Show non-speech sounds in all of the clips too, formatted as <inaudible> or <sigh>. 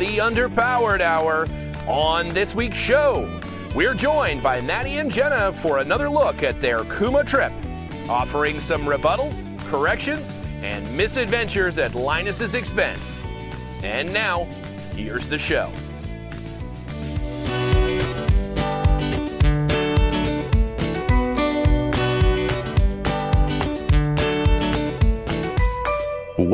the Underpowered Hour. On this week's show, we're joined by Maddi and Jenna for another look at their Cooma trip, offering some rebuttals, corrections, and misadventures at Linus's expense. And now, here's the show.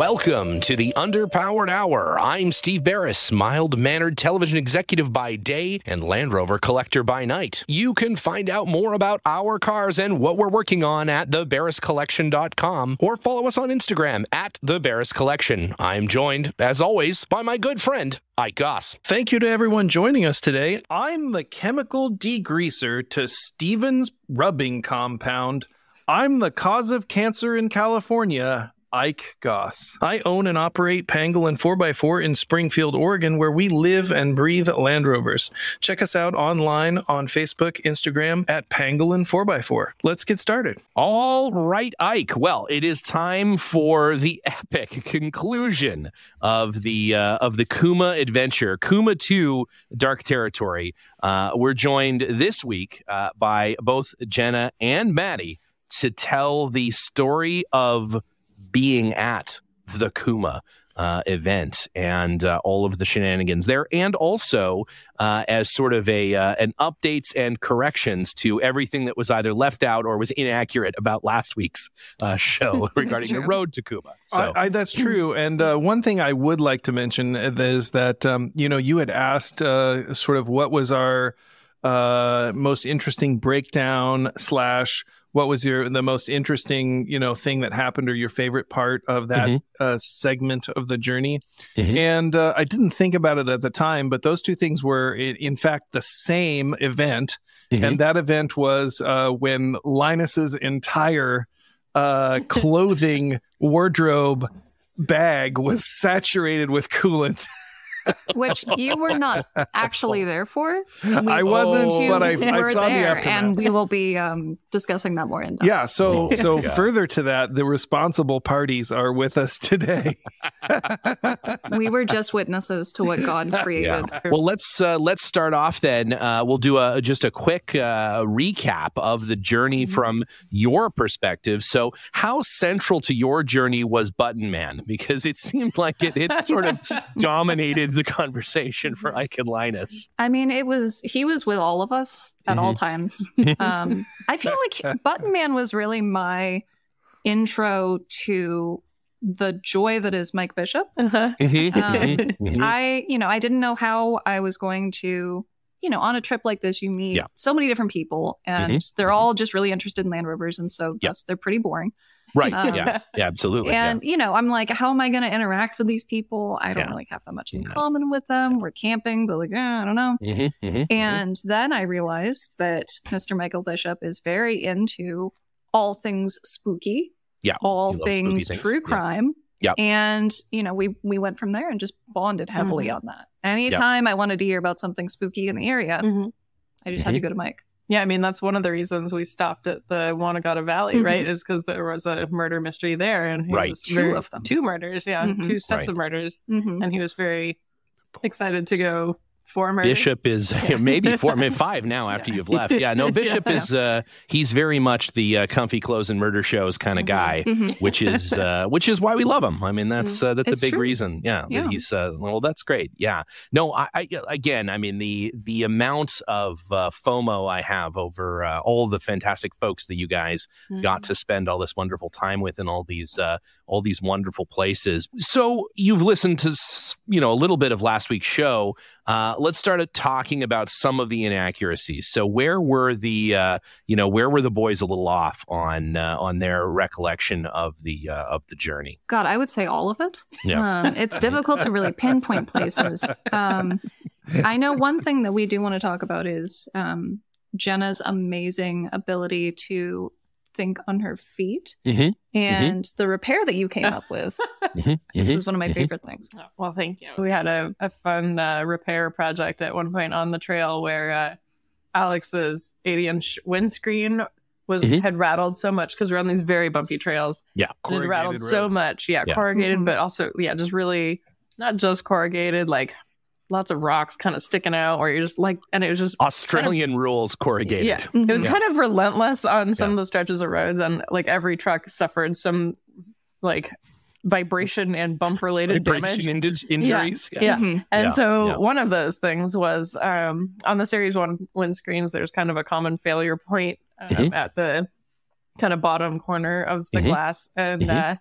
Welcome to the Underpowered Hour. I'm Steve Barris, mild mannered television executive by day and Land Rover collector by night. You can find out more about our cars and what we're working on at thebarriscollection.com or follow us on Instagram at the Barris Collection. I'm joined, as always, by my good friend, Ike Goss. Thank you to everyone joining us today. I'm the chemical degreaser to Stevens rubbing compound. I'm the cause of cancer in California. Ike Goss. I own and operate Pangolin 4x4 in Springfield, Oregon, where we live and breathe Land Rovers. Check us out online on Facebook, Instagram at Pangolin 4x4. Let's get started. All right, Ike. Well, it is time for the epic conclusion of the uh, of the Cooma adventure, Cooma 2 Dark Territory. Uh, we're joined this week uh, by both Jenna and Maddi to tell the story of being at the Cooma uh, event and uh, all of the shenanigans there, and also uh, as sort of a uh, an updates and corrections to everything that was either left out or was inaccurate about last week's uh, show <laughs> regarding the road to Cooma. So I, I, that's true. And uh, one thing I would like to mention is that um, you know you had asked sort of what was our most interesting breakdown slash what was your the most interesting you know thing that happened or your favorite part of that mm-hmm. uh, segment of the journey mm-hmm. and uh, i didn't think about it at the time but those two things were in fact the same event mm-hmm. and that event was uh, when linus's entire uh, <laughs> clothing wardrobe bag was saturated with coolant <laughs> which you were not actually there for. We I wasn't, but I, I saw there, the and we will be um, discussing that more in depth. Yeah. So, <laughs> so yeah. further to that, the responsible parties are with us today. we were just witnesses to what God <laughs> created. Yeah. Well, let's uh, let's start off then. Uh, we'll do a just a quick uh, recap of the journey mm-hmm. from your perspective. So, how central to your journey was Button Man? Because it seemed like it, it <laughs> sort of dominated the conversation for Ike and Linus. I mean, it was he was with all of us at mm-hmm. all times. <laughs> Um, I feel like <laughs> Button Man was really my intro to the joy that is Mike Bishop. Uh-huh. Mm-hmm. Um, mm-hmm. <laughs> mm-hmm. I, you know, I didn't know how I was going to, you know, on a trip like this, you meet yeah. so many different people, and mm-hmm. they're all just really interested in Land Rovers, and so yes, they're pretty boring. Right. Um, yeah. Yeah. Absolutely. And, yeah. you know, I'm like, how am I going to interact with these people? I don't yeah. really have that much in no. common with them. We're camping, but like, eh, I don't know. Mm-hmm, mm-hmm, and mm-hmm. then I realized that Mr. Michael Bishop is very into all things spooky. Yeah. All things, things, true crime. Yeah. And, you know, we we went from there and just bonded heavily mm-hmm. on that. Anytime yep. I wanted to hear about something spooky in the area, mm-hmm. I just had to mm-hmm. go to Mike. Yeah, I mean that's one of the reasons we stopped at the Wonnangatta Valley, mm-hmm. right? Is because there was a murder mystery there, and right, two very, of them, two murders, yeah, mm-hmm. two sets right. of murders, mm-hmm. and he was very excited to go Former Bishop is <laughs> maybe four, maybe five now <laughs> after yeah. you've left. Yeah, no, <laughs> Bishop is uh, he's very much the uh, comfy clothes and murder shows kind of mm-hmm. guy, mm-hmm. which is uh, which is why we love him. I mean, that's mm-hmm. uh, that's it's a big true. reason. Yeah, yeah. he's uh, well, that's great. Yeah, no, I, I, again, I mean the the amount of uh, FOMO I have over all the fantastic folks that you guys mm-hmm. got to spend all this wonderful time with and all these uh, all these wonderful places. So you've listened to you know a little bit of last week's show. Uh, let's start talking about some of the inaccuracies. So, where were the uh, you know where were the boys a little off on uh, on their recollection of the uh, of the journey? God, I would say all of it. Yeah. Um, it's difficult to really pinpoint places. Um, I know one thing that we do want to talk about is um, Jenna's amazing ability to think on her feet mm-hmm. mm-hmm. and mm-hmm. the repair that you came <laughs> up with mm-hmm. was one of my mm-hmm. favorite things oh, well thank you we had a, a fun uh, repair project at one point on the trail where uh, alex's 80 inch windscreen was mm-hmm. had rattled so much because we're on these very bumpy trails yeah it rattled roads. so much yeah, yeah. corrugated but also yeah just really not just corrugated like lots of rocks kind of sticking out, or you're just like, and it was just Australian rules corrugated. yeah, it was Mhm. kind of relentless on some Yeah. of the stretches of roads, and like every truck suffered some like vibration and bump related damage. Vibration injuries. Yeah. Mhm. And Yeah, so yeah. one of those things was um, on the Series 1 windscreens, there's kind of a common failure point um, Mhm. at the kind of bottom corner of the Mhm. glass. And Mhm. uh,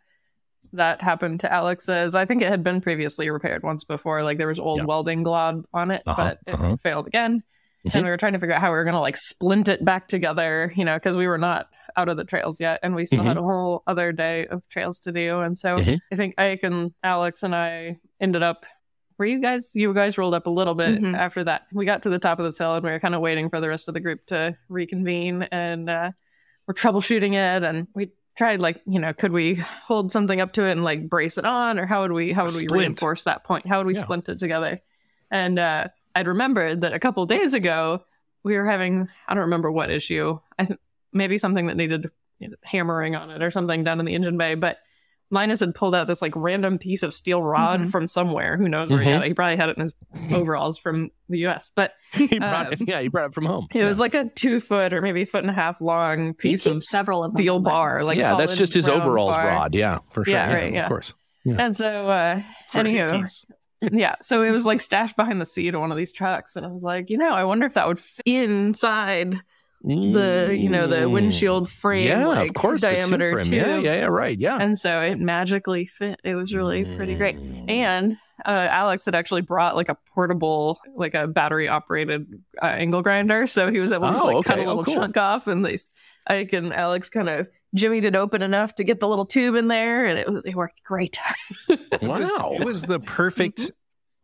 that happened to Alex's. I think it had been previously repaired once before. Like there was old Yeah. welding glob on it, Uh-huh, but it uh-huh. failed again. Mhm. And we were trying to figure out how we were going to like splint it back together, you know, because we were not out of the trails yet. And we still Mhm. had a whole other day of trails to do. And so Mhm. I think Ike and Alex and I ended up. Were you guys? You guys rolled up a little bit Mhm. after that. We got to the top of this hill and we were kind of waiting for the rest of the group to reconvene, and uh, we're troubleshooting it. And we tried, like, you know, could we hold something up to it and like brace it on, or how would we? How would we reinforce that point? How would we Yeah. splint it together? And uh, I'd remembered that a couple days ago we were having. I don't remember what issue. I th- maybe something that needed you know, hammering on it or something down in the engine bay, but. Linus had pulled out this like random piece of steel rod Mhm. from somewhere. Who knows where he Mhm. had it? He probably had it in his <laughs> overalls from the U.S. But <laughs> he brought it, Um, yeah, he brought it from home. it was like a two foot or maybe a foot and a half long piece of several of them. steel in bar, like yeah, that's just his overalls bar. rod. Yeah, for sure. Yeah, right, yeah. Of course. And so, uh, Frigate anywho, <laughs> yeah, so it was like stashed behind the seat of one of these trucks, and I was like, you know, I wonder if that would fit inside the, you know, the windshield frame, Mm. Yeah, like of course. the tube diameter frame. too. Yeah, yeah, yeah, right. Yeah. And so it magically fit. It was really pretty great. Mm. And uh, Alex had actually brought like a portable, like a battery operated uh, angle grinder. So he was able to just Oh, like cut a little Oh, cool. chunk off and they, Ike and Alex kind of jimmied it open enough to get the little tube in there and it was, it worked great. <laughs> It was, Wow. it was the perfect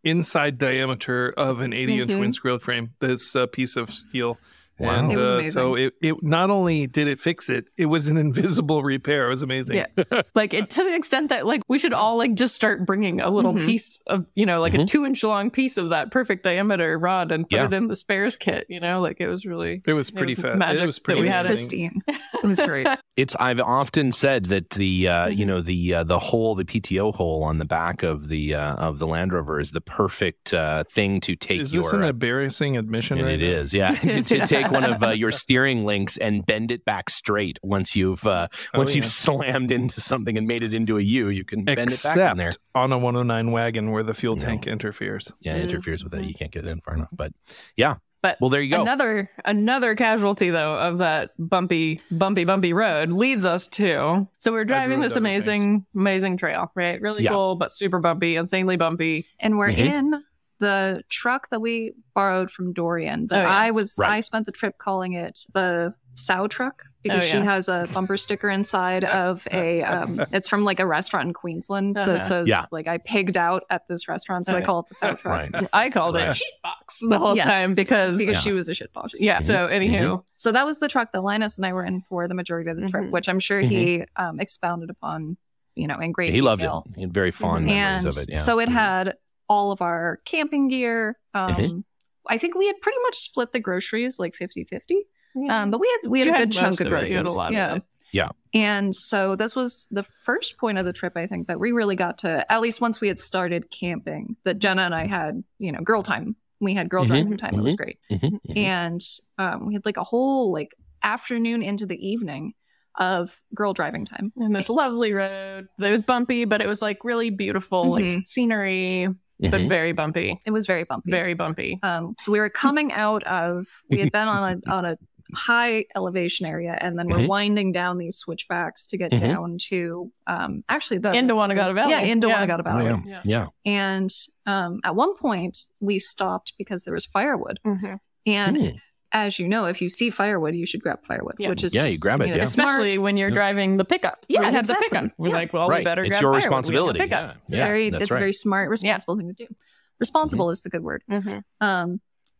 inside diameter of an 80 inch Mhm. windscreen frame. This uh, piece of steel. Wow. And It was uh, amazing. so it, it not only did it fix it, it was an <laughs> invisible repair. It was amazing. Yeah. <laughs> like it to the extent that like we should all like just start bringing a little Mhm. piece of, you know, like a Mhm. two inch long piece of that perfect diameter rod and put Yeah. it in the spares kit, you know, like it was really, It was It pretty was fast. magic It was pretty It we had it. amazing. pristine. <laughs> It was great. It's I've often said that the uh, Mm-hmm. you know the uh, the hole the PTO hole on the back of the uh, of the Land Rover is the perfect uh, thing to take Is your this an embarrassing admission? and right it now? is yeah to, to take one of uh, <laughs> your steering links and bend it back straight once you've uh, Oh, once you've slammed into something and made it into a U you can bend it back in there on a 109 wagon where the fuel No. tank interferes. yeah it Mhm. interferes with it you can't get it in far enough but yeah But well there you go Another another casualty though of that bumpy bumpy bumpy road leads us to so we're driving this other amazing amazing trail, right? Really Yeah. cool, but super bumpy, insanely bumpy. and we're Mhm. in the truck that we borrowed from Dorian. That Oh, yeah. I was Right. I spent the trip calling it the Sow truck because Oh, she has a bumper sticker inside of <laughs> a um it's from like a restaurant in Queensland Uh-huh. that says Yeah. like I pigged out at this restaurant, so I Okay. call it the Sow truck. right I called Right. it shitbox the whole Yes. time because Because Yeah. she was a shitbox. yeah. So anywho, So that was the truck that Linus and I were in for the majority of the trip, Mhm. which I'm sure he um, expounded upon, you know, in great he loved it he had very fond Mhm. memories and of it yeah so it Mhm. had all of our camping gear. Um, Mhm. I think we had pretty much split the groceries like 50 50. Um, but we had we had You a had good chunk most of of it. groceries. You had a lot of yeah. it. And so this was the first point of the trip, I think, that we really got to, at least once we had started camping, that Jenna and I had, you know, girl time. We had girl Mhm, driving time. It was great. Mhm, mhm. And um, we had like a whole like afternoon into the evening of girl driving time. and this lovely road. It was bumpy, but it was like really beautiful, like Mhm. Scenery, but very bumpy. It was very bumpy. Very bumpy. Um, so we were coming out of we had been on a <laughs> on a high elevation area, and then we're Mhm. winding down these switchbacks to get Mhm. down to um, actually the Into Wonnangatta Valley. Yeah, into Yeah. Wonnangatta Oh, Valley. yeah. Yeah. yeah And um, at one point, we stopped because there was firewood. Mhm. And Mm. As you know, if you see firewood, you should grab firewood, Yeah. which is Yeah, you grab it, know, yeah. Especially when you're Yeah. driving the pickup. Yeah, we had exactly. the pickup. We're Yeah. like, well, right we better it's grab your firewood. We have responsibility pickup. yeah It's yeah, very, that's it's a right. very smart, responsible thing to do. Responsible is the good word. Mhm. Um,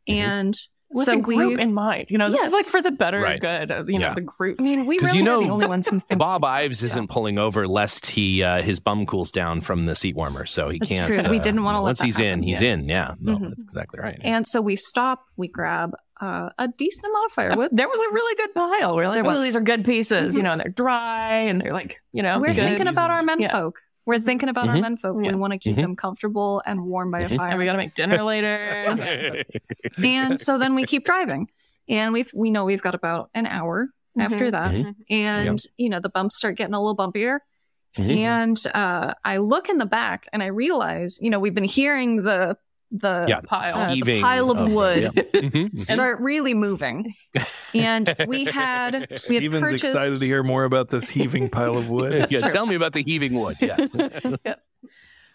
Mhm. and With so the group we, in mind. You know, this Yes. is like for the better Right. good. of, You know, the group. I mean, we 'Cause really you know- are the only ones who <laughs> think Bob Ives isn't pulling over lest he uh, his bum cools down from the seat warmer, so he That's can't. true. We uh, didn't wanna let Once that he's in, happen. he's in. Yeah, no, Mhm. that's exactly right. And so we stop, we grab uh, a decent amount of firewood. There was a really good pile. We're like, There oh, was. these are good pieces, Mhm. you know, and they're dry and they're like, you know, We're good. thinking about our Seasoned. Men Yeah. folk. We're thinking about our Mhm. menfolk. We Yeah. want to keep Mhm. them comfortable and warm by a fire. And we got to make dinner later. <laughs> and so then we keep driving and we've we know we've got about an hour after Mhm. that and you know the bumps start getting a little bumpier and uh i look in the back and i realize you know we've been hearing the the Yeah. Pile. uh, the pile of of wood yeah. Mhm. <laughs> start really moving <laughs> and we had we had Steven's purchased excited to hear more about this heaving pile of wood. <laughs> yeah, tell me about the heaving wood. Yes. yes.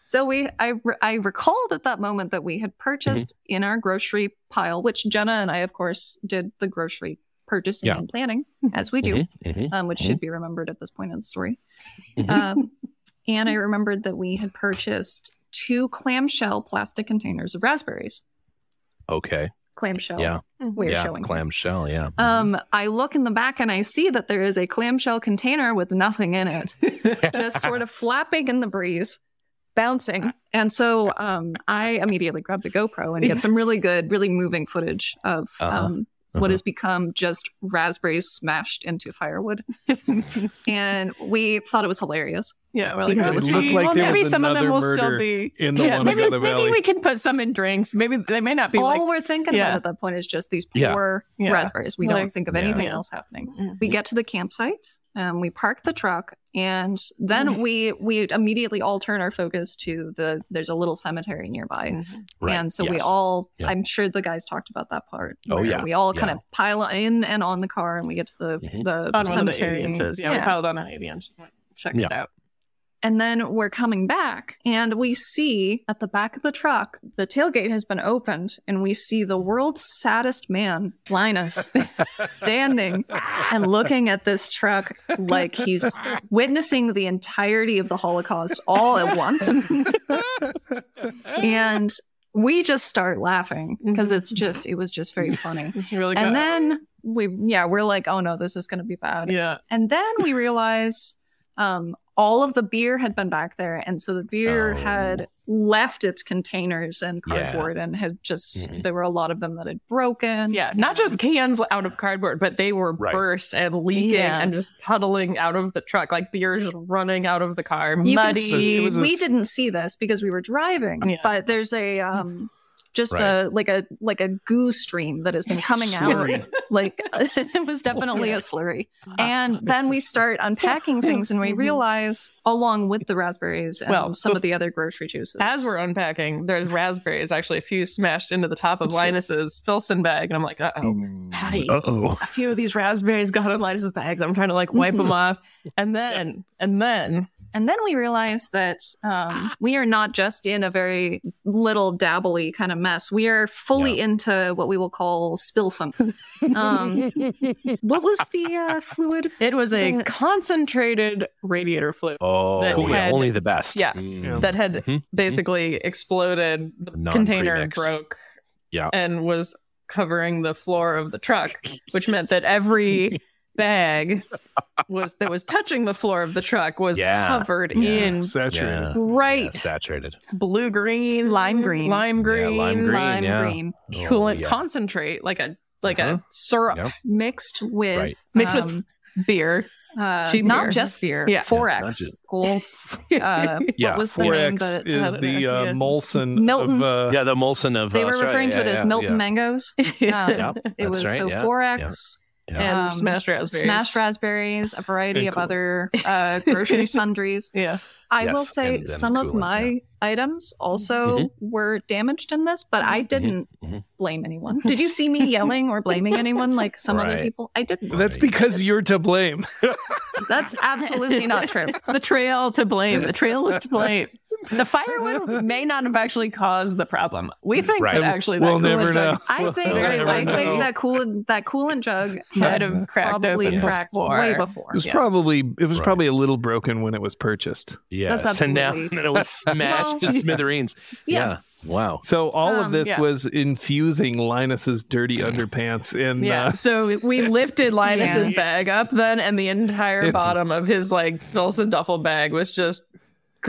So we, I, I recalled at that moment that we had purchased Mm-hmm. in our grocery pile, which Jenna and I, of course, did the grocery purchasing Yeah. and planning as we do, Mhm. Mhm. um, which should be remembered at this point in the story. Um, and I remembered that we had purchased two clamshell plastic containers of raspberries. Okay. Clamshell. Yeah. We're yeah. showing. Clamshell. Yeah. Um, I look in the back and I see that there is a clamshell container with nothing in it. <laughs> just sort of flapping in the breeze, bouncing. And so um, I immediately grabbed the GoPro and get <laughs> some really good, really moving footage of Uh-huh. um, what Uh-huh. has become just raspberries smashed into firewood. <laughs> and we thought it was hilarious. Yeah, we're like, Because oh, it looked like well, there maybe was some of them another will still murder be in the yeah, maybe, Wonnangatta maybe Valley. we can put some in drinks. Maybe they may not be All like we're thinking yeah. about at that point is just these poor Yeah. raspberries. We don't think of anything Yeah. else happening. Mhm. We get to the campsite. Um, we park the truck, and Mm-hmm. then we we immediately all turn our focus to the. There's a little cemetery nearby, Mhm. Right. and so we all. Yeah. I'm sure the guys talked about that part. Oh, yeah. we all kind of pile in and on the car, and we get to the Mhm. the on one of the cemetery. inches. Yeah, we piled on an 80 inch. Check Yeah. it out. And then we're coming back, and we see at the back of the truck, the tailgate has been opened, and we see the world's saddest man, Linus, <laughs> standing and looking at this truck like he's witnessing the entirety of the Holocaust all at once. and we just start laughing because it's just, it was just very funny. <laughs> Really And then we, yeah, we're like, oh no, this is going to be bad. yeah. And then we realize um, all of the beer had been back there. And so the beer Oh. had left its containers and Yeah. cardboard and had just, Mhm. there were a lot of them that had broken. Yeah, not just cans out of cardboard, but they were Right. burst and leaking Yeah. and just puddling out of the truck, like beer just running out of the car, You muddy. see- It a we s- didn't see this because we were driving, Yeah. but there's a, um, just a like a like a goo stream that has been <laughs> coming Slurry. out like <laughs> it was definitely a slurry and then we start unpacking <laughs> things and we Mhm. realize along with the raspberries and Well, some bef- of the other grocery juices As we're unpacking, there's raspberries, actually a few smashed into the top of Linus's Filson bag. And I'm like, uh oh. Patty. Uh oh. A few of these raspberries got in Linus's bags. I'm trying to like wipe them off. And then, and then, And then we realized that um, we are not just in a very little dabbly kind of mess. We are fully into what we will call spilson. <laughs> Um, what was the uh, fluid? it was a Uh, concentrated radiator fluid Oh, That yeah, only the best. Yeah. Mm. that had Mhm. basically exploded. The Non-premix. container broke. Yeah. And was covering the floor of the truck, which meant that every <laughs> bag <laughs> was that was touching the floor of the truck was Yeah. covered Yeah. in Saturated. Yeah. Right. Yeah, saturated. blue green, Lime green. lime green, lime green. Lime yeah. green coolant Oh, yeah. concentrate, like a like Uh-huh. a syrup Yep. mixed with Right. Mixed with um, beer. uh, cheap not beer. just beer. Yeah. Forex Yeah, gold. <laughs> Uh, Yeah, what was the name 4X that is the uh, yeah. Molson Milton. of uh, Yeah, the Molson of they were Australia. referring to it Yeah, as Milton yeah. mangoes. <laughs> Um, Yep, it was right, so yeah, and Um, smashed raspberries. smashed raspberries, a variety And of cool- other <laughs> uh, grocery sundries. Yeah. I will say and- and some of my yeah. items also Mhm. were damaged in this, but I didn't mhm. blame anyone. Did you see me <laughs> yelling or blaming anyone like some other people? I didn't. That's because you're to blame. That's absolutely not true. <laughs> The trail to blame. The trail was to blame. The firewood may not have actually caused the problem. We think Right. that actually that we'll coolant never jug know. I We'll think never I think that coolant that coolant jug might had have cracked probably open cracked before. way before. It was Yeah. probably it was Right. probably a little broken when it was purchased. Yeah, That's and now absolutely- and it was smashed to smithereens. yeah. Yeah. Wow. So all of Um, this yeah. was infusing Linus's dirty underpants in Yeah. uh, So we <laughs> lifted Linus's Yeah. bag up then, and the entire It's- bottom of his like Filson duffel bag was just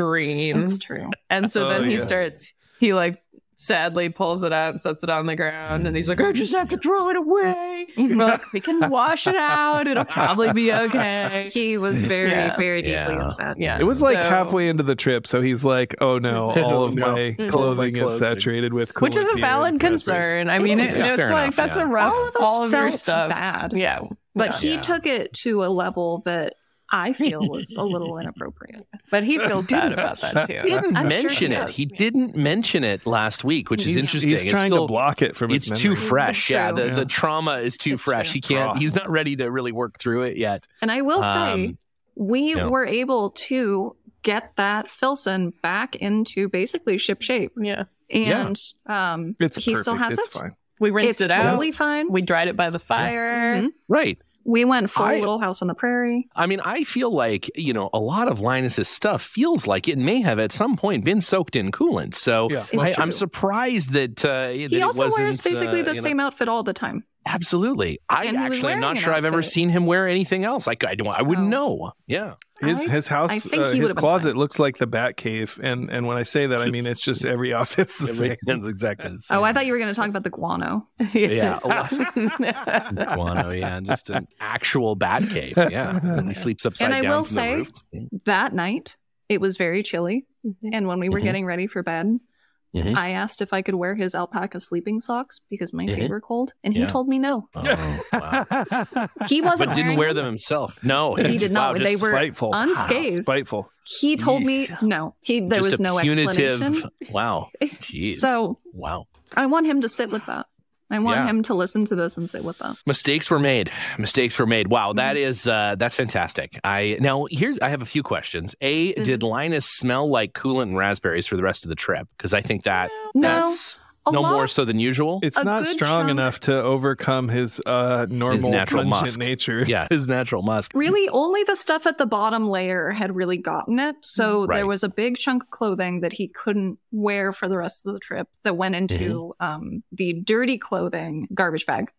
green. That's true. And so Oh, then he yeah. starts, he like sadly pulls it out and sets it on the ground. And he's like, I just have to throw it away. <laughs> We're like, we can wash it out. It'll probably be okay. He was very, Yeah. very deeply Yeah. upset. Yeah. It was like So- halfway into the trip, so he's like, "Oh no, <laughs> all of No. my Mhm. clothing My is saturated with Which is a valid concern. I mean, it, Yeah, it's fair like enough, that's yeah. a rough. All of us all of your stuff. bad. Yeah, But Yeah. he Yeah. took it to a level that I feel was a little <laughs> inappropriate. but he feels bad about that <laughs> too. He didn't I'm sure mention he it. does. He didn't mention it last week, which is interesting. He's it's trying still, to block it from his it's too fresh. It's Yeah, the, Yeah. the trauma is too It's fresh. true. He can't. He's not ready to really work through it yet. And I will say, Um, we yeah. were able to get that Filson back into basically ship shape. Yeah, And um, It's he still has it's it. fine. we rinsed It's it out. totally fine. We dried it by the fire. Mhm. Right. We went full I- Little House on the Prairie. I mean, I feel like, you know, a lot of Linus's stuff feels like it may have at some point been soaked in coolant. So Yeah. It's I, i'm surprised that, uh, that He it also wears wasn't, basically uh, the you know- same outfit all the time. Absolutely. I actually am not sure I've ever seen him wear anything else. Like, I, don't, I wouldn't Oh. know. Yeah. His his house, I think uh, his closet fine. looks like the Bat Cave, and and when I say that, I mean it's just every <laughs> outfit's the same. Exactly the same. Oh, I thought you were going to talk about the guano. <laughs> Yeah. <laughs> Guano, yeah, just an actual bat cave. Yeah, and he sleeps upside down. And I down will from say- That night, it was very chilly. Mhm. And when we were Mhm. getting ready for bed, Mhm. I asked if I could wear his alpaca sleeping socks because my Mhm. feet were cold. And he Yeah. told me no. Oh, wow. <laughs> He wasn't but didn't wear them himself. No, <laughs> He did Wow, not. They were Spiteful, unscathed. spiteful. He told me no. He there just was a no punitive. explanation. Wow, <laughs> jeez. So wow, I want him to sit with that. I want Yeah. him to listen to this and say, "What that. mistakes were made. Mistakes were made. Wow, that Mm-hmm. is uh, that's fantastic. I now here's I have a few questions. A, Mm-hmm. did Linus smell like coolant and raspberries for the rest of the trip? Because I think that No, that's a no lot more so than usual. It's not strong chunk- enough to overcome his uh, normal natural musk. nature. yeah, his natural musk. Really, only the stuff at the bottom layer had really gotten it. So Right. there was a big chunk of clothing that he couldn't wear for the rest of the trip that went into Mm-hmm. um, the dirty clothing garbage bag.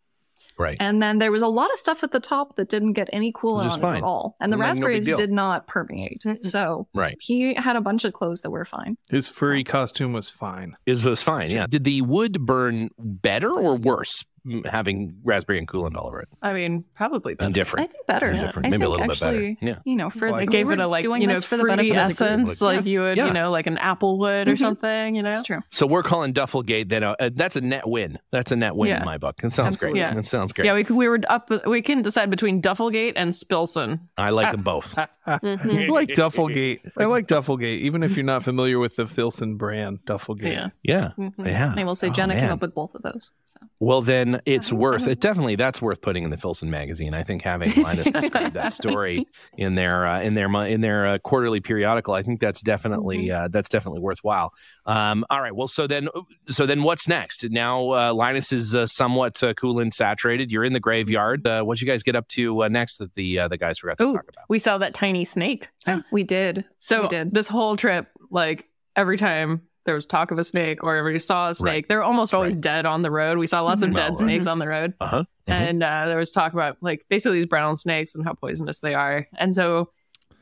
Right. And then there was a lot of stuff at the top that didn't get any coolant Which on fine. at all. And the Like, raspberries deal. did not permeate. So Right. he had a bunch of clothes that were fine. His furry costume was fine. It was fine. Yeah. Did the wood burn better or worse m- having raspberry and coolant all over it? I mean, probably better. Indifferent. I think better. Indifferent. I Maybe a little actually, bit better. Yeah. You know, for Like- gave we it a like doing you know this for the fruity benefit of essence, like you would Yeah. you know like an apple wood or Mhm. something. You know, It's true. So we're calling Duffelgate then. Uh, that's a net win. That's a net win Yeah. in my book. It sounds Absolutely. great. Yeah. It sounds great. yeah. We we were up. We can decide between Duffelgate and Spilson. I like them both. <laughs> Mhm. <laughs> I like Duffelgate. I like Duffelgate, even if you're not familiar with the Filson brand, Duffelgate. Yeah. Yeah. Mhm. Yeah. I will say Oh, Jenna came man. up with both of those. So. Well, then it's I- I worth it. Definitely, that's worth putting in the Filson magazine. I think having Linus <laughs> describe that story in their uh, in their in their uh, quarterly periodical, I think that's definitely Mm-hmm. uh, that's definitely worthwhile. Um, all right. Well, so then so then what's next? Now uh, Linus is uh, somewhat uh, coolant saturated. You're in the graveyard. Uh, what you guys get up to uh, next that the uh, the guys forgot to Ooh. talk about? We saw that tiny snake. We did. So We did. this whole trip, like every time there was talk of a snake or everybody saw a snake, Right. They're almost always Right. dead on the road. We saw lots of Mhm. dead Well, right. snakes on the road. Uh huh. and uh, there was talk about like basically these brown snakes and how poisonous they are. And so,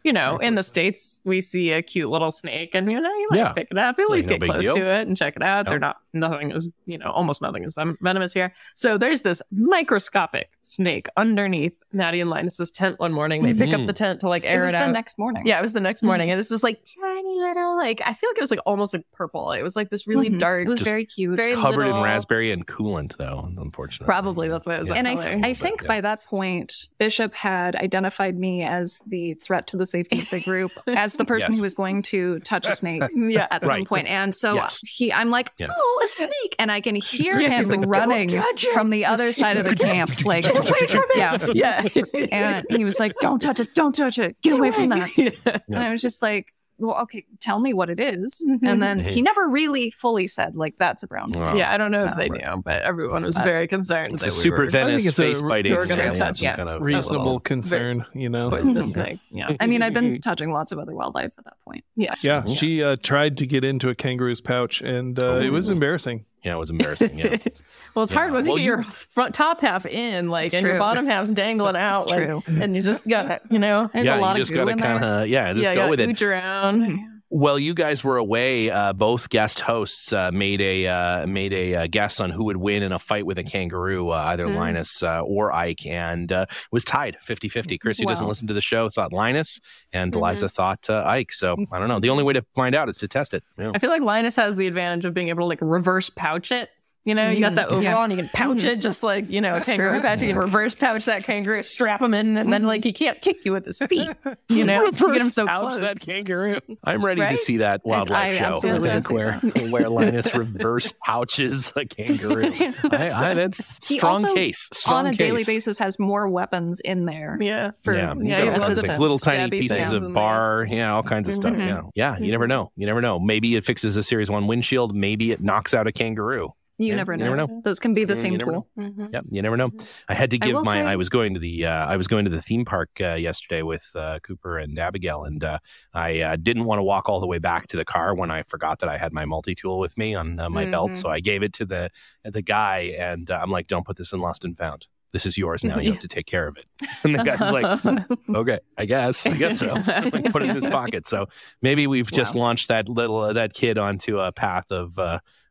you know, in the states, we see a cute little snake, and you know, you might Yeah. pick it up, at least no get close deal. to it and check it out. No. They're not nothing is you know almost nothing is venomous here. So there's this microscopic snake underneath Maddi and Linus's tent one morning. They pick Mhm. up the tent to like It air was it, the out. next morning. yeah, it was the next morning, and it's this like tiny little like I feel like it was like almost like purple. It was like this really Mhm. dark. It was Just very cute. very Covered in raspberry and coolant, though. Unfortunately, Probably that's why it was. Yeah. that and I, color. I think Yeah. by that point, Bishop had identified me as the threat to the safety of the group, as the person Yes. who was going to touch a snake <laughs> yeah. at some point. And so Yes. he, I'm like, Yeah. oh, snake, and I can hear Yeah, him like, running from the other side of the <laughs> camp, like, <laughs> yeah, yeah. and he was like, "Don't touch it! Don't touch it! Get away from <laughs> that!" Yeah. And I was just like, "Well, okay, tell me what it is." Mhm. And then he never really fully said, "Like that's a brown snake." Wow. Yeah, I don't know So- if they knew, but everyone was very concerned. It's that a we super were I Venice a face biting. we were gonna yeah, touch, yeah. kind of- Reasonable concern, you know. poisonous <laughs> snake. Yeah. <laughs> I mean, I'd been touching lots of other wildlife at that point. Yes. Yeah, Yeah. she uh, tried to get into a kangaroo's pouch, and uh, it was Ooh. Embarrassing. Yeah, it was embarrassing. Yeah. <laughs> well, it's Yeah. hard once Well, you get you- your front top half in, like, It's and your bottom half's dangling <laughs> out, like, true. and you just got, you know, There's yeah, a lot you of just goo gotta in kind there. of yeah, just yeah, go gotta with it. ooch around. <laughs> Well, you guys were away. Uh, both guest hosts uh, made a uh, made a uh, guess on who would win in a fight with a kangaroo, uh, either Mm. Linus uh, or Ike, and uh, was tied 50-50. Chrissy doesn't listen to the show, thought Linus, and Mhm. Eliza thought uh, Ike. So I don't know. The only way to find out is to test it. Yeah. I feel like Linus has the advantage of being able to like reverse pouch it. You know, you got that Mhm. overall and you can pouch it just like, you know, a kangaroo true. pouch. You can reverse pouch that kangaroo, strap him in, and then like he can't kick you with his <laughs> feet. You know, you get him so Pouch close. that kangaroo. I'm ready to see that wildlife I show. absolutely I think where where Linus reverse pouches a kangaroo. <laughs> I, I, that's He strong also, case. Strong on a daily basis has more weapons in there. Yeah. For yeah, for he's Yeah, got he all loves kinds of things, little tiny Stabby pieces of in there. bar, yeah, all kinds of stuff. Mhm. Yeah, yeah. You never know. You never know. Maybe it fixes a Series One windshield. Maybe it knocks out a kangaroo. You Yeah, never you know. never know. Those can be the same you never tool. Mhm. Yep, you never know. I had to give will my. say- I was going to the. Uh, I was going to the theme park uh, yesterday with uh, Cooper and Abigail, and uh, I uh, didn't want to walk all the way back to the car when I forgot that I had my multi tool with me on uh, my belt. Mhm. So I gave it to the the guy, and uh, I'm like, "Don't put this in lost and found. This is yours now. You have to take care of it." <laughs> And the guy's like, <laughs> "Okay, I guess. I guess so." <laughs> like put it in his pocket. So maybe we've just launched that little uh, that kid onto a path of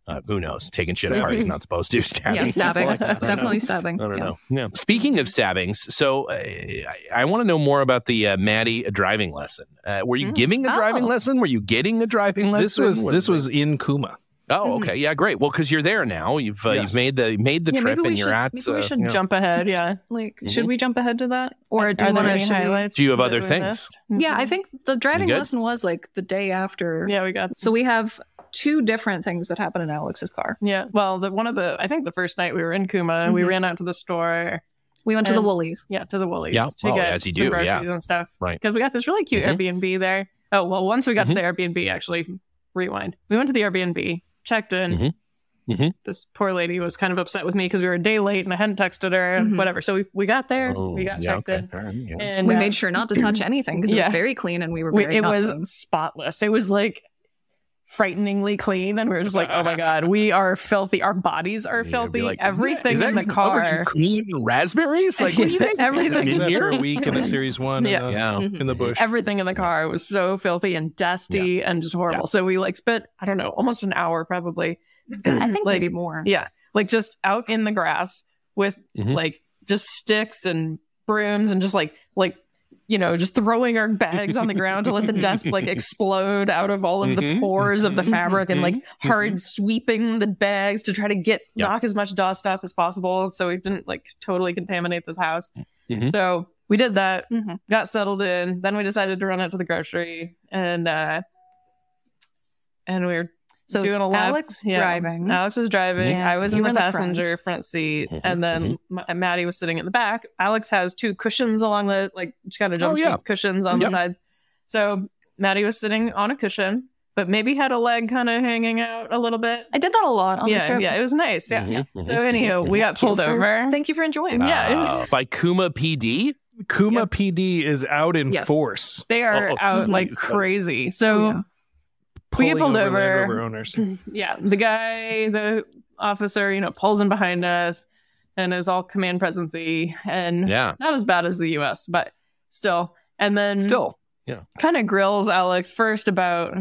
uh, who knows, taking shit apart. He's <laughs> not supposed to <laughs> stabbing. Yeah, stabbing. people. I don't know. Definitely stabbing. I don't Yeah. know. Yeah. Speaking of stabbings, so uh, I, I want to know more about the uh, Maddi driving lesson. Uh, were you Mm. giving a driving Oh. lesson? Were you getting a driving lesson? This was What this is it? was in Cooma. Oh, okay. Yeah, great. Well, because you're there now, you've uh, Yes. you've made the made the Yeah, trip, and you're should- at. maybe we uh, should you know. Jump ahead, yeah. Like, Mhm. should we jump ahead to that, or do you there want any to? Should we... highlights Do you have other we things? missed? Yeah, I think the driving lesson was like the day after. Yeah, we got So we have two different things that happened in Alex's car. Yeah. Well, the one of the I think the first night we were in Cooma, we Mhm. ran out to the store. We went to the Woolies. Yeah, to the Woolies Yeah, to well, get as you some do, groceries yeah. and stuff. Right. Because we got this really cute Mhm. Airbnb there. Oh well, once we got to the Airbnb, actually, rewind. We went to the Airbnb, checked in. Mhm. Mhm. This poor lady was kind of upset with me because we were a day late and I hadn't texted her. Mhm. Whatever. So we we got there, Oh, we got yeah, checked okay. in, All right, yeah. and we uh, made sure not to touch anything because it Yeah. was very clean and we were we- very it not was spotless. It was like frighteningly clean, and we are just like, oh my <laughs> god, we are filthy. Our bodies are You'd filthy. like, Everything that in the covered in car. cream and raspberries. Like, what do you think? <laughs> Everything. in here? a week in a series one. Yeah. in, the, Yeah. Mhm. in the bush. everything in the car was so filthy and dusty and just horrible. So we like spent, I don't know, almost an hour probably. I think like, maybe more. yeah, like just out in the grass with Mhm. like just sticks and brooms and just like, like, you know, just throwing our bags on the ground to let the dust like <laughs> explode out of all of the Mhm. pores of the fabric and like Mhm. hard sweeping the bags to try to get Yeah. knock as much dust up as possible so we didn't like totally contaminate this house. Mhm. So we did that Mhm. got settled in. Then we decided to run out to the grocery and uh and we were So doing a lap. Alex Yeah. driving. Alex was driving. Yeah, I was you in the in the passenger front seat, Mhm, and then Ma- Maddi was sitting in the back. Alex has two cushions along the like, just kind of jump Oh, yeah. seat cushions on Yep. the sides. So Maddi was sitting on a cushion, but maybe had a leg kind of hanging out a little bit. I did that a lot on the yeah, trip. yeah, it was nice. Yeah. Mhm, mhm, So anyhow, we got Thank you pulled for- over. Thank you for enjoying. Yeah. Wow. by Cooma PD. Cooma Yep. PD is out in Yes. force. They are <laughs> Oh, out like crazy. So. We get pulled over Land over. Rover owners. <laughs> yeah, the guy, the officer, you know, pulls in behind us and is all command presency and Yeah. not as bad as the US, but still. And then Still. yeah, kind of grills Alex first about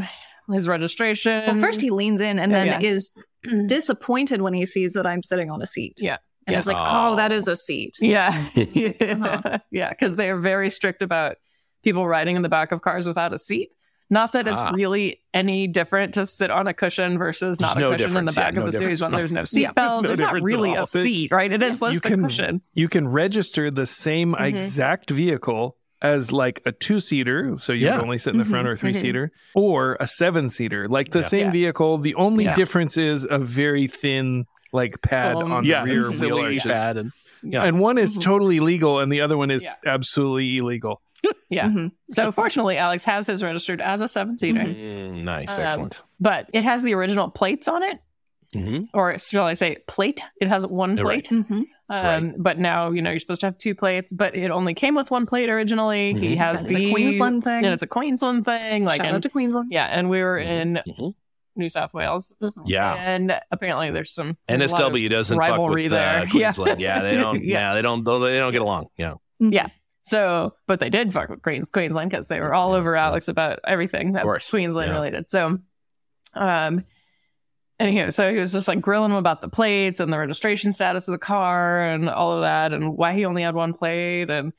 his registration. Well, first he leans in and Yeah, then yeah. is <clears throat> disappointed when he sees that I'm sitting on a seat. Yeah. And Yeah. is like, Oh. oh, that is a seat. yeah. <laughs> <laughs> Yeah, because they're very strict about people riding in the back of cars without a seat. Not that it's Ah. really any different to sit on a cushion versus There's not a no cushion in the difference. Yeah, back no of a series difference. one. No. There's no <laughs> Yeah, seat there's belt. no There's not really a seat, right? It is You just a can- cushion. You can register the same Mhm. exact vehicle as like a two seater, so you Yeah. would only sit in the front Mhm, or 3 mhm. seater, or a seven seater, like the Yeah. same Yeah. vehicle. The only Yeah. difference is a very thin like pad Foam. on yeah. the rear wheel arches. pad and yeah. And one is Mhm. totally legal, and the other one is Yeah. absolutely illegal. Yeah. Mhm. So <laughs> fortunately, Alex has his registered as a seven seater, Mhm. Mm, nice. Um, Excellent. but it has the original plates on it, Mhm. or shall I say plate? It has one Yeah, right. plate. Mhm. Um, But now you know you're supposed to have two plates, but it only came with one plate originally. He Mhm. has That's the Queensland thing. and it's a Queensland thing. Like, Shout and, out to Queensland. yeah, and we were in Mhm. New South Wales. Yeah. and apparently there's some there's a lot of NSW doesn't fuck rivalry with there. <laughs> uh, Queensland. Yeah. they don't. <laughs> Yeah. yeah. they don't. They don't get along. Yeah. Yeah. So, but they did fuck with Queens, Queensland because they were all over Alex about everything that was. Queensland Yeah. related. So, um, anywho, so he was just like grilling him about the plates and the registration status of the car and all of that and why he only had one plate and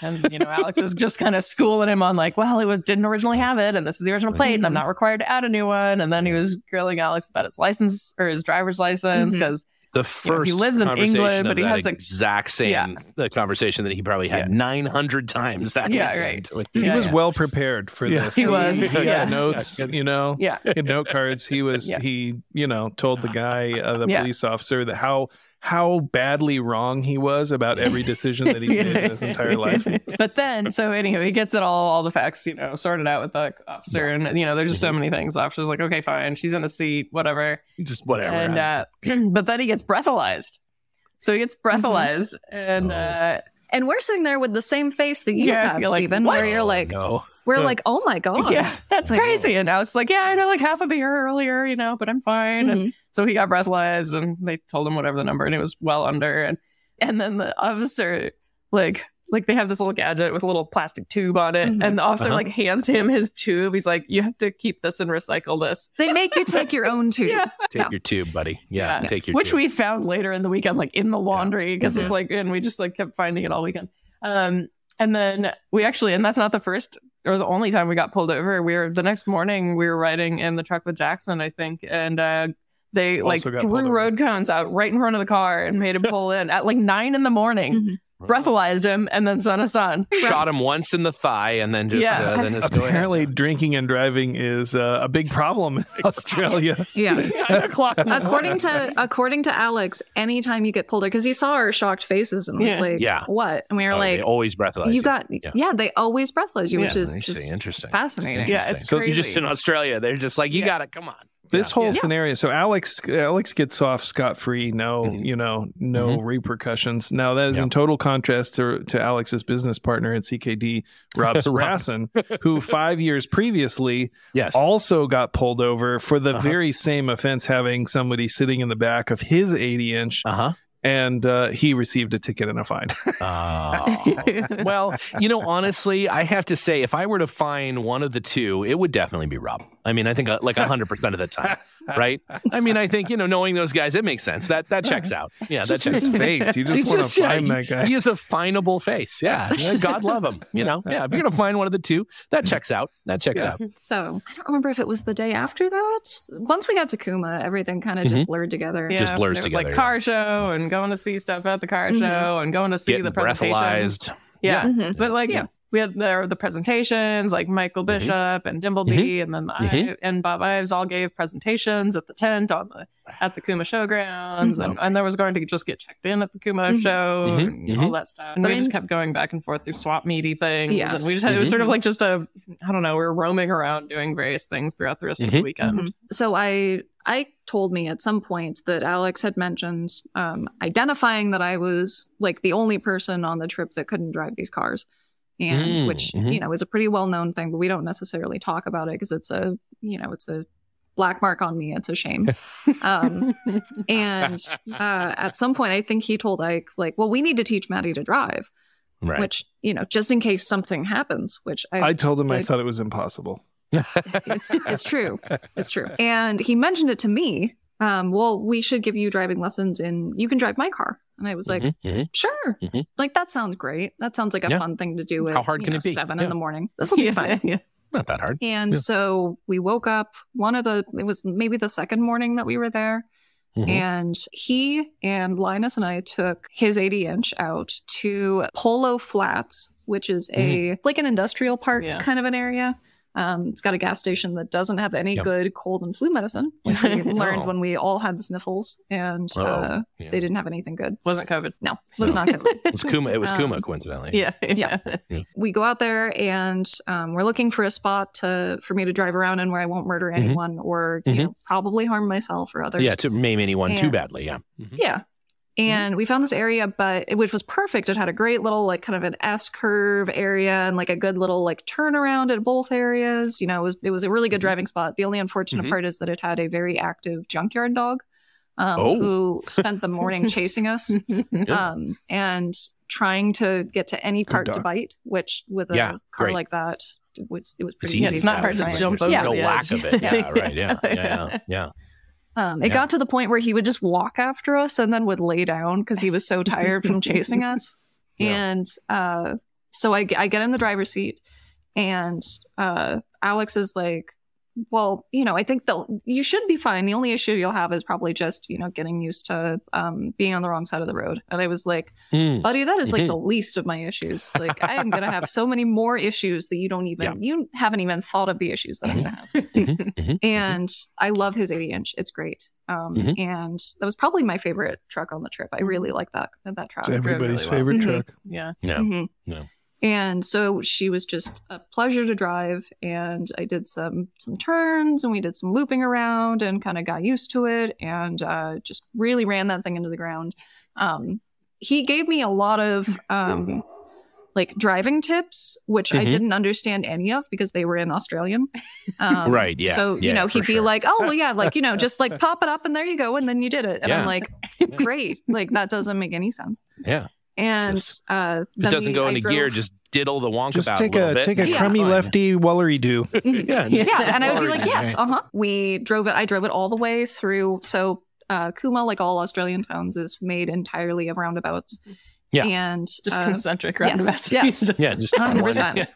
and you know Alex is just kind of schooling him on like, well, it was didn't originally have it and this is the original plate and I'm not required to add a new one. And then he was grilling Alex about his license or his driver's license because The You know, first he lives in England, but he has, like- exact same Yeah. the conversation that he probably had Yeah. 900 times that Yeah, right. with He Yeah, was yeah. well prepared for Yeah. this. He was, He got yeah. notes, you know, yeah. he had note cards. He was Yeah. he, you know, told the guy, uh, the Yeah. police officer, that how how badly wrong he was about every decision that he's made in his entire <laughs> life. but then, so anyway, he gets it all, all the facts, you know, sorted out with the officer, and you know, there's just so many things. The officer's like, okay, fine, she's in a seat, whatever, just whatever. and uh, <clears throat> but then he gets breathalyzed. So he gets breathalyzed, and Oh. uh, And we're sitting there with the same face that you Yeah, have, you're like, Stephen, where you're like, no. We're Uh, like, oh my <laughs> god, yeah, that's Like- crazy. And now it's like, yeah, I know, like half a beer earlier, you know, but I'm fine. And Mhm. So he got breathalyzed and they told him whatever the number and it was well under and and then the officer like like they have this little gadget with a little plastic tube on it Mhm. and the officer Uh-huh. like hands him his tube. He's like, You have to keep this and recycle this. They make you take your own <laughs> tube. Yeah. Take Yeah. your tube, buddy. Yeah, Yeah. take your Which tube. we found later in the weekend, like in the laundry, because Mhm. it's like and we just like kept finding it all weekend. Um and then we actually and that's not the first or the only time we got pulled over. We were the next morning we were riding in the truck with Jackson, I think, and uh they like Also got pulled threw over. road cones out right in front of the car and made him <laughs> pull in at like nine in the morning, Mhm. Breathalyzed him, and then sent us on. Shot him once in the thigh and then just Yeah. uh, then just go ahead. Apparently, drinking and driving is uh, a big problem in <laughs> Australia. Yeah. Nine o'clock. in the according to according to Alex, anytime you get pulled over, because he saw our shocked faces and was Yeah. like, Yeah. what?" And we were Oh, they like, always breathalyze "You got, Yeah. yeah. they always breathalyze you, which Yeah. is I just interesting. fascinating." Yeah, it's So crazy. you're just in Australia. They're just like, you Yeah. got it. Come on. This Yeah. whole Yeah. scenario. So Alex, Alex gets off scot free. No, Mhm. you know, no repercussions. Now that is in total contrast to to Alex's business partner at CKD, Rob. <laughs> Rasson, who five years previously Yes. also got pulled over for the Uh-huh. very same offense, having somebody sitting in the back of his 80 inch, Uh huh. And uh, he received a ticket and a fine. Oh. <laughs> <laughs> well, you know, honestly, I have to say, if I were to find one of the two, it would definitely be Rob. I mean, I think uh, like 100% of the time, right? <laughs> I mean, I think, you know, knowing those guys, it makes sense. That that checks out. Yeah, that's his face. You <laughs> just He's want just- to find he- that guy. He is a findable face. Yeah. Yeah, God love him. You know, yeah. If you're going to find one of the two, that checks out. That checks Yeah. out. <laughs> So I don't remember if it was the day after that. Once we got to Cooma, everything kind of just blurred together. Yeah, Just blurs there was together, like yeah. car show and going to see stuff at the car Mhm. show and going to see Getting the presentation. breathalyzed. Yeah. Mhm. But like Yeah. We had there the presentations, like Michael Mhm. Bishop and Dimbleby, and then I Mhm. and Bob Ives all gave presentations at the tent on the at the Cooma showgrounds, and, Mhm. and there was going to just get checked in at the Cooma Mhm. show and all that stuff. And But we I- just kept going back and forth through swap meety things, Yes. and we just had it was sort of like just a I don't know, we were roaming around doing various things throughout the rest of the weekend. So I I told me at some point that Alex had mentioned um, identifying that I was like the only person on the trip that couldn't drive these cars, and Mm, which mhm. you know is a pretty well known thing, but we don't necessarily talk about it because it's a you know it's a black mark on me. It's a shame. <laughs> um, <laughs> and uh, at some point, I think he told Ike like, "Well, we need to teach Maddi to drive." Right. Which you know, just in case something happens. Which I I told him I thought it was impossible. it's it's true. It's true. And he mentioned it to me. Um, well, we should give you driving lessons in you can drive my car. And I was like, Mhm, mhm. sure. Mhm. Like that sounds great. That sounds like a Yeah. fun thing to do at How hard can know, it be? seven Yeah. in the morning. <laughs> This will be fun. yeah. Not that hard. And Yeah. so we woke up one of the it was maybe the second morning that we were there. Mhm. And he and Linus and I took his 80 inch out to Polo Flats, which is a like an industrial park kind of an area. Um, it's got a gas station that doesn't have any Yep. good cold and flu medicine, <laughs> which we learned Oh. when we all had the sniffles, and Oh, uh, yeah. they didn't have anything good. Wasn't COVID. No, it was not COVID. <laughs> It was Cooma. It was Um, Cooma, coincidentally. <laughs> Yeah. Yeah. we go out there and um, we're looking for a spot to for me to drive around in where I won't murder anyone or you Mhm. know probably harm myself or others. Yeah, to maim anyone too badly. Yeah. Mhm. Yeah. And we found this area, but which was perfect. It had a great little, like, kind of an S curve area and like a good little like turnaround at both areas. You know, it was it was a really good Mhm. driving spot. The only unfortunate Mhm. part is that it had a very active junkyard dog, um, Oh. who spent the morning <laughs> chasing us. Yeah. Um, and trying to get to any part to bite, which with a Yeah, car great. like that, was, it was pretty easy. easy. It's not hard to jump There's over no the lack of it. Yeah. Yeah, right. <laughs> Yeah, yeah, yeah. Um, it Yeah. got to the point where he would just walk after us and then would lay down because he was so tired from <laughs> chasing us. Yeah. And uh, so I, I get in the driver's seat, and uh, Alex is like, "Well, you know, I think that you should be fine. The only issue you'll have is probably just you know getting used to um, being on the wrong side of the road." And I was like, Mm. "Buddy, that is like Mhm. the least of my issues. Like I am gonna have so many more issues that you don't even Yeah. you haven't even thought of the issues that I'm gonna have." Mhm, mhm. <laughs> and I love his 80 inch. It's great. Um, Mhm. And that was probably my favorite truck on the trip. I really like that that truck. It's everybody's really well. favorite Mhm. truck. Yeah. No. No. And so she was just a pleasure to drive. And I did some some turns and we did some looping around and kind of got used to it and uh, just really ran that thing into the ground. Um, he gave me a lot of um, like driving tips, which I Mhm. didn't understand any of because they were in Australian. <laughs> Um, Right, yeah, So yeah, you know he'd be sure. like, "Oh well, yeah, like you know, <laughs> just like pop it up and there you go, and then you did it." And Yeah. I'm like, <laughs> "Great! Like that doesn't make any sense." Yeah. And Just- uh, it doesn't go into drove- gear, just diddle the Wonka Just about take a little a bit. take a Yeah. crummy Fine. lefty Woolery do. Yeah. yeah and i would be like yes uh-huh we drove it i drove it all the way through so uh Cooma like all australian towns is made entirely of roundabouts Yeah. and Just uh, concentric roundabouts. yes. Yeah, just 100%.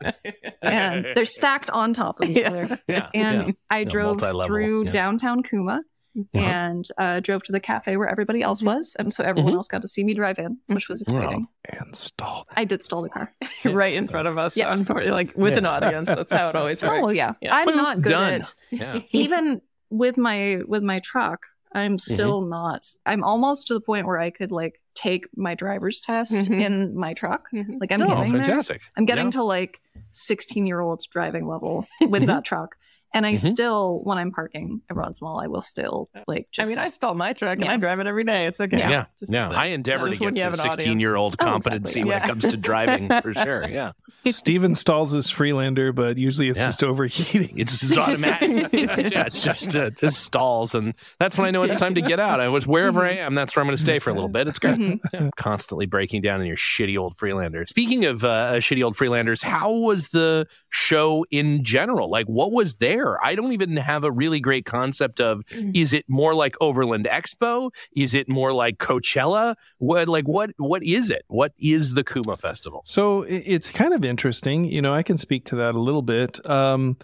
and they're stacked on top of each other Yeah, and yeah. i drove through yeah. downtown Cooma Uh-huh. and uh, drove to the cafe where everybody else was and so everyone Mhm. else got to see me drive in which was exciting And stall. i did stall the car <laughs> <laughs> right in front of us. Yes. unfor- like with an audience. That's how it always works. oh yeah, Yeah. i'm Boom, not good done. at Yeah. even with my with my truck i'm still not i'm almost to the point where i could like take my driver's test Mhm. in my truck Mhm. like i'm Oh, getting there fantastic. i'm getting Yeah. to like 16 year olds driving level <laughs> with that truck and i Mhm. still when i'm parking every once in a while i will still like Just, I mean, I stall my truck and I drive it every day. It's okay. Yeah. Yeah, Just- yeah. I endeavor to just when get to have an audience. 16 year old Oh, competency exactly. when Yeah. it comes to driving, <laughs> for sure. Yeah. Steven stalls his Freelander, but usually it's Yeah. just overheating. It's just automatic. <laughs> yeah, it's just uh, just stalls, and that's when I know it's time to get out. I was wherever I am. That's where I'm going to stay for a little bit. It's good. Mhm. Yeah, constantly breaking down in your shitty old Freelander. Speaking of uh, shitty old Freelanders, how was the show in general? Like, what was there? I don't even have a really great concept of. Mm. Is it more like Overland Expo? Is it more like Coachella? What like what what is it? What is the Cooma Festival? So it's kind of interesting. You know, I can speak to that a little bit. Um,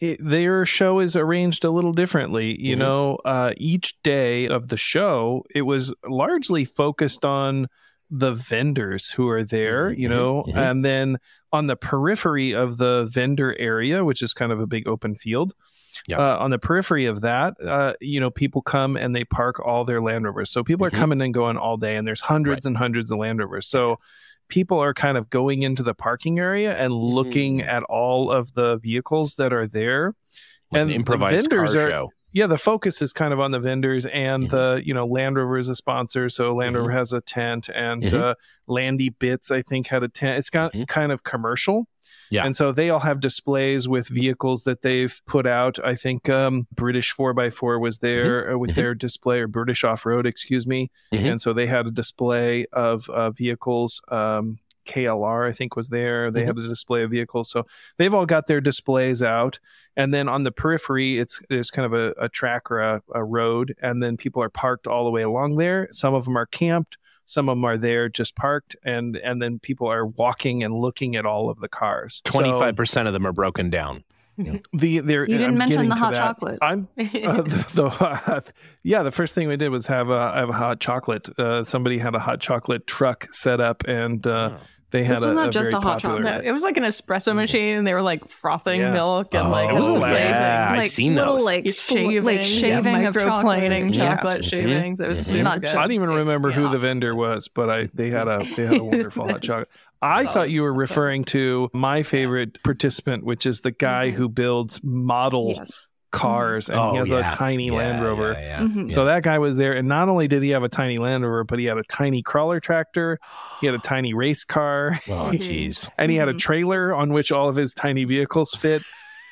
it, their show is arranged a little differently. You Mhm. know, uh, each day of the show, it was largely focused on the vendors who are there, you Mhm, know, mhm. and then on the periphery of the vendor area, which is kind of a big open field. Yeah. Uh, on the periphery of that, uh, you know, people come and they park all their Land Rovers. So people Mhm. are coming and going all day, and there's hundreds and hundreds of Land Rovers. So people are kind of going into the parking area and looking Mhm. at all of the vehicles that are there. Like And an the improvised vendors car are- show. Yeah, the focus is kind of on the vendors and Mhm. the, you know, Land Rover is a sponsor. So Land Mhm. Rover has a tent and Mhm. uh, Landy Bits, I think, had a tent. It's got Mhm. kind of commercial. Yeah. And so they all have displays with vehicles that they've put out. I think um, British 4x4 was there uh, with their display, or British Off Road, excuse me. And so they had a display of uh, vehicles. Um, KLR, I think, was there. They Mhm. had a display of vehicles. So they've all got their displays out. And then on the periphery, it's there's kind of a, a track or a, a road. And then people are parked all the way along there. Some of them are camped. Some of them are there just parked. And, and then people are walking and looking at all of the cars. Twenty five percent of them are broken down. <laughs> the there You didn't I'm mention the hot that. chocolate. I'm <laughs> uh, the, the, yeah. The first thing we did was have a have a hot chocolate. Uh, somebody had a hot chocolate truck set up, and uh, Oh. They had This a, was not a just a hot popular- No, it was like an espresso machine. They were like frothing Yeah. milk and Oh, like it was it was amazing. Yeah, I've like seen little those. like shaving, like shaving yeah, of chocolate. microplaning Yeah. chocolate shavings. It was Mhm. Not just- I don't even remember who the vendor was, but I they had a <laughs> they had a wonderful hot chocolate. I that's thought you were awesome. referring to my favorite participant, which is the guy Mhm. who builds model Yes. Cars, and Oh, he has yeah. a tiny Yeah, Land Rover. yeah, yeah. Mhm. So that guy was there, and not only did he have a tiny Land Rover, but he had a tiny crawler tractor. He had a tiny race car, Oh, <laughs> jeez. and he had a Mhm. trailer on which all of his tiny vehicles fit.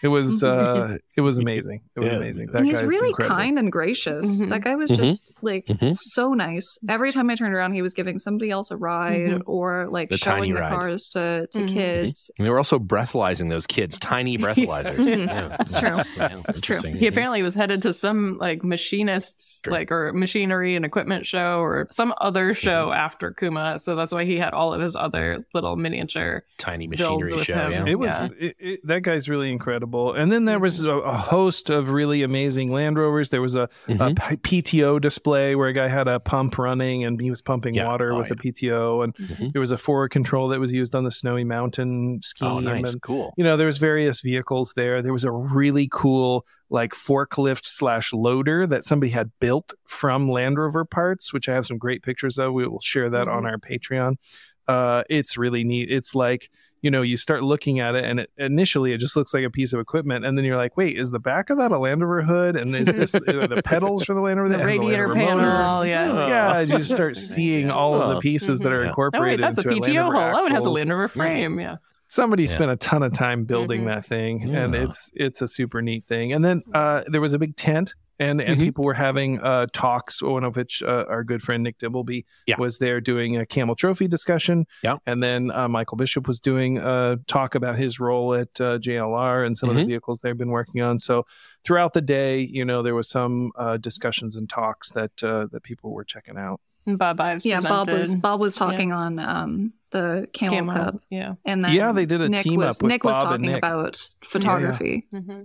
It was <laughs> uh, it was amazing. It was Yeah. amazing. That and he's guy's really incredible. kind and gracious. Mhm. That guy was Mhm. just like Mhm. so nice. Every time I turned around, he was giving somebody else a ride Mhm. or like The showing the ride. cars to, to Mhm. kids. And they were also breathalyzing those kids, tiny <laughs> breathalyzers. Yeah. <laughs> That's true. Yeah, That's true. He apparently was headed to some like machinists, Sure. like or machinery and equipment show or some other show after Cooma. So that's why he had all of his other little miniature. tiny builds machinery with show. him. Yeah. It was Yeah. it, it, that guy's really incredible. And then there was a, a host of really amazing Land Rovers. There was a, Mhm. a PTO display where a guy had a pump running and he was pumping Yeah. water Oh, with the yeah. PTO. And Mhm. there was a forward control that was used on the Snowy Mountain scheme. Oh, And nice. then, Cool. you know, there was various vehicles there. There was a really cool like forklift slash loader that somebody had built from Land Rover parts, which I have some great pictures of. We will share that on Mhm. our Patreon. Uh, it's really neat. It's like you know, you start looking at it, and it, initially it just looks like a piece of equipment, and then you're like, wait, is the back of that a Land Rover hood? And is this <laughs> the pedals for the Land Rover? The that has a Land radiator Rover motor? panel, yeah. Oh. Yeah, you <laughs> That's start seeing all of the Oh. pieces that are Mhm. Oh wait, that's a into Land PTO Rover hole. Oh, it has a Land Rover frame. Yeah. somebody Yeah. spent a ton of time building Mhm. that thing and it's it's a super neat thing and then uh there was a big tent and and Mhm. people were having uh talks one of which uh, our good friend nick dimbleby Yeah. was there doing a camel trophy discussion Yeah. and then uh, michael bishop was doing a talk about his role at uh, jlr and some of the Mhm. vehicles they've been working on so throughout the day you know there was some uh discussions and talks that uh that people were checking out And Bob Ives Yeah, Bob was Bob was talking on um the Camel, Camo. Cup, Yeah. and then Yeah, they did a Nick team was, up with Nick was Bob and talking Nick. about photography. hmm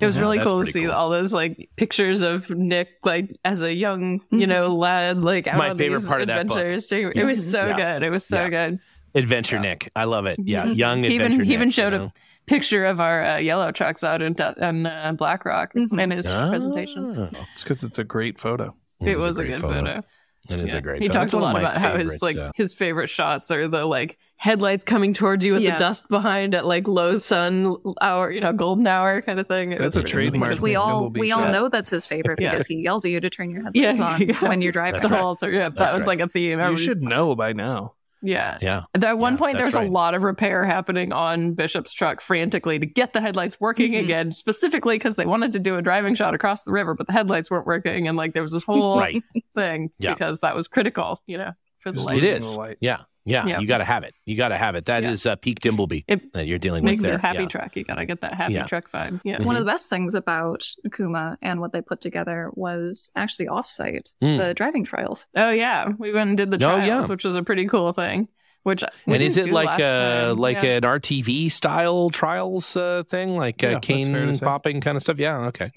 It was Yeah, really cool to see cool. all those like pictures of Nick like as a young, you Mhm. know, lad like It's out my on favorite these part of that book. adventures. too. Yeah. It was so Yeah. good. It was so Yeah. good. Adventure Yeah. Nick. I love it. Yeah. Mhm. Young He even- Adventure he even showed you a- Picture of our uh, yellow trucks out in in uh, Black Rock Mhm. in his presentation. Ah. it's because it's a great photo It was a, great good photo. It is Yeah. a great He photo. talked a lot my about how his like uh, his favorite shots are the like headlights coming towards you with Yes. the dust behind at like low sun hour, you know, golden hour kind of thing. It That's was a trademark Which we all we all know that's his favorite Yeah. because he yells at you to turn your Yeah, headlights on yeah. when you're driving. the right. whole so yeah, that was right. like a theme. you should know by now yeah. Yeah. At one Yeah, point, there was right. a lot of repair happening on Bishop's truck frantically to get the headlights working Mhm. again, specifically because they wanted to do a driving shot across the river, but the headlights weren't working. And like there was this whole <laughs> Right. thing Yeah. because that was critical, you know, for the light. It losing is. the light. Yeah. Yeah. Yeah. You got to have it. You got to have it. That is Yeah. uh, peak Dimbleby It that you're dealing Makes with it there. a happy Yeah. truck. You gotta get that happy Yeah. truck vibe. Yeah. One of the best things about Akuma and what they put together was actually offsite Mm. the driving trials. Oh yeah, we went and did the Oh, trials, yeah. which was a pretty cool thing. Which we and is didn't it do like last uh time. like Yeah. an RTV style trials uh, thing, like Yeah, uh, that's fair to cane popping kind of stuff? Yeah. Okay.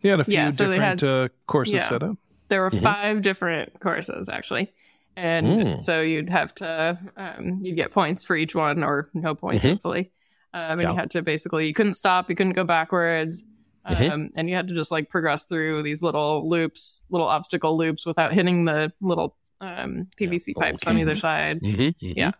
They had a few Yeah, so they different uh, courses yeah. set up. there were Mhm. five different courses actually, and Mm. so you'd have to um, you'd get points for each one or no points Mhm. hopefully. Um, and Yeah. you had to basically you couldn't stop, you couldn't go backwards. Um, Mhm. and you had to just like progress through these little loops, little obstacle loops without hitting the little um, PVC little pipes on either side. Mhm, Yeah.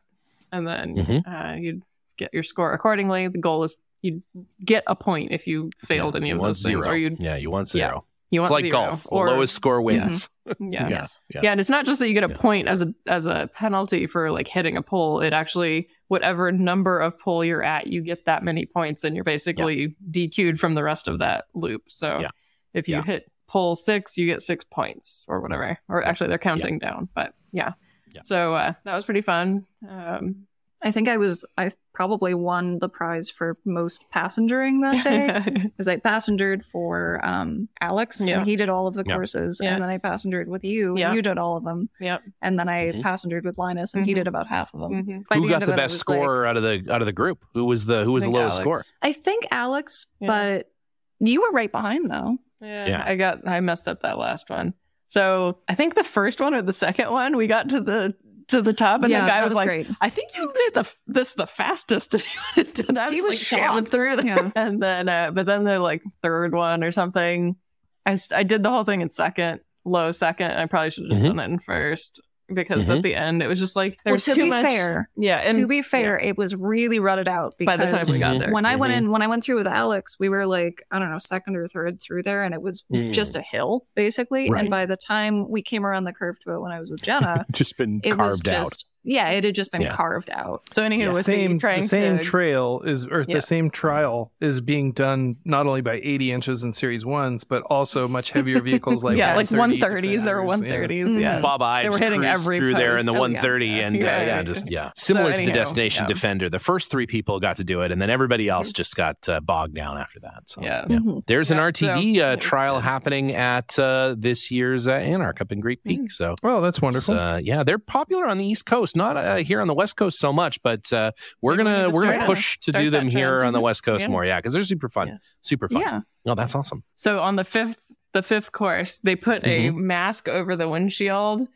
and then Mhm. uh, you'd get your score accordingly. The goal is you'd get a point if you failed Yeah, any of those things, zero. or you'd yeah, you want Yeah. zero. You It's want like zero, golf. or the lowest score wins. <laughs> yeah. Yes. Yeah. Yeah, and it's not just that you get a Yeah. point as a as a penalty for like hitting a pole. It actually whatever number of pole you're at, you get that many points, and you're basically DQ'd from the rest of that loop. So Yeah. if you Yeah. hit pole six, you get six points or whatever. Or actually, they're counting down, but yeah. Yeah. So uh, that was pretty fun. Um, I think I was I probably won the prize for most passengering that day <laughs> because I passengered for um, Alex Yeah. and he did all of the Yeah. courses, Yeah. and then I passengered with you Yeah. and you did all of them, yep. and then I Mhm. passengered with Linus and he Mhm. did about half of them. Mhm. By Who the got end of the it, I best was like- out of the out of the group? Who was the who was the think lowest score? Alex. I think Alex, Yeah. but you were right behind though. Yeah, Yeah. I got I messed up that last one. So I think the first one or the second one, we got to the to the top, and yeah, the guy that was, like, great. "I think you did the this the fastest." <laughs> and I He was, was like jamming shocked. through there. Yeah. And then, uh, but then the like third one or something, I I did the whole thing in second, low second. I probably should have just Mhm. done it in first because Mhm. at the end it was just like there Well, was to too be much. fair, Yeah, and to be fair, it was really rutted out by the time we got there, when I went Mhm. in, when I went through with Alex, we were like, I don't know, second or third through there, and it was Mm. just a hill, basically. Right. And by the time we came around the curve to it when I was with Jenna, <laughs> Just been it was carved out. Just yeah, it had just been Yeah. carved out. So anywho, Yeah. with same the the same to trail is or Yeah. the same trial is being done not only by 80 inches in series ones but also much heavier vehicles like <laughs> yeah, like 130s. or 130s. Yeah. Bob Ives They were hitting every through there in the post. Oh, yeah. 130, and uh, Yeah. yeah, just yeah, similar to the Destination yeah. Defender. The first three people got to do it, and then everybody else just got uh, bogged down after that. So Yeah. Mhm. There's an Yeah, RTV so uh, it trial good. happening at uh, this year's uh, Anarch up in Great Peak. Mm-hmm. So Well, that's wonderful. uh, yeah, they're popular on the East Coast, not uh, here on the West Coast so much, but uh, we're Maybe gonna need to we're gonna push to do them here trend. on the West Coast Yeah. more. Yeah, because they're super fun, Yeah. super fun. Yeah. Oh, that's awesome. So on the fifth, the fifth course, they put a Mm-hmm. mask over the windshield.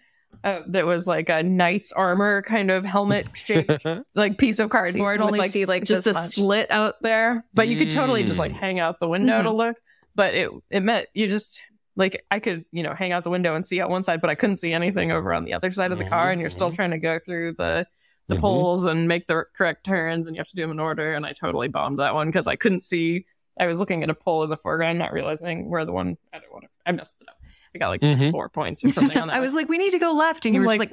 Uh, that was like a knight's armor kind of helmet <laughs> shaped like piece of cardboard. So you could with, only like, see like just a much. slit out there, but you could totally just like Mm. hang out the window to Mhm. look. But it it meant you just like I could you know hang out the window and see out one side, but I couldn't see anything over on the other side of the car, and you're still trying to go through the the Mhm. poles and make the correct turns, and you have to do them in order. And I totally bombed that one because I couldn't see. I was looking at a pole in the foreground, not realizing where the one. I don't want to. I messed it up. I got like Mhm. four points or something on <laughs> that. I was like, we need to go left, and you I'm were like,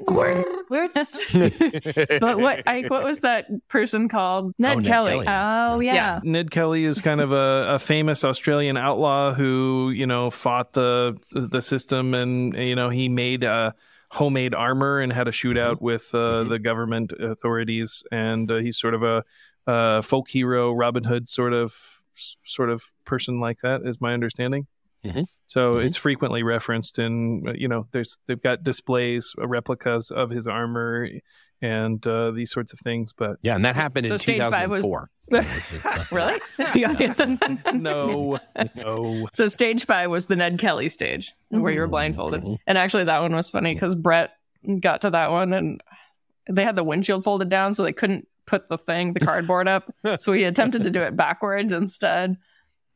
just like, <laughs> but what I what was that person called? Ned, Ned Kelly. Kelly. oh yeah, Ned Kelly is kind of a, a famous Australian outlaw who, you know, fought the the system, and you know he made uh, homemade armor and had a shootout with uh, Mhm. the government authorities, and uh, he's sort of a, uh folk hero, Robin Hood sort of sort of person like that, is my understanding. Mhm. So Mhm. it's frequently referenced in you know there's they've got displays uh, replicas of his armor and uh, these sorts of things, but Yeah, and that happened So in stage five was- 2004. <laughs> Really? <laughs> <laughs> no, no. So stage five was the Ned Kelly stage where you were blindfolded. Mhm. And actually that one was funny because Brett got to that one and they had the windshield folded down so they couldn't put the thing, the cardboard up. so he attempted to do it backwards instead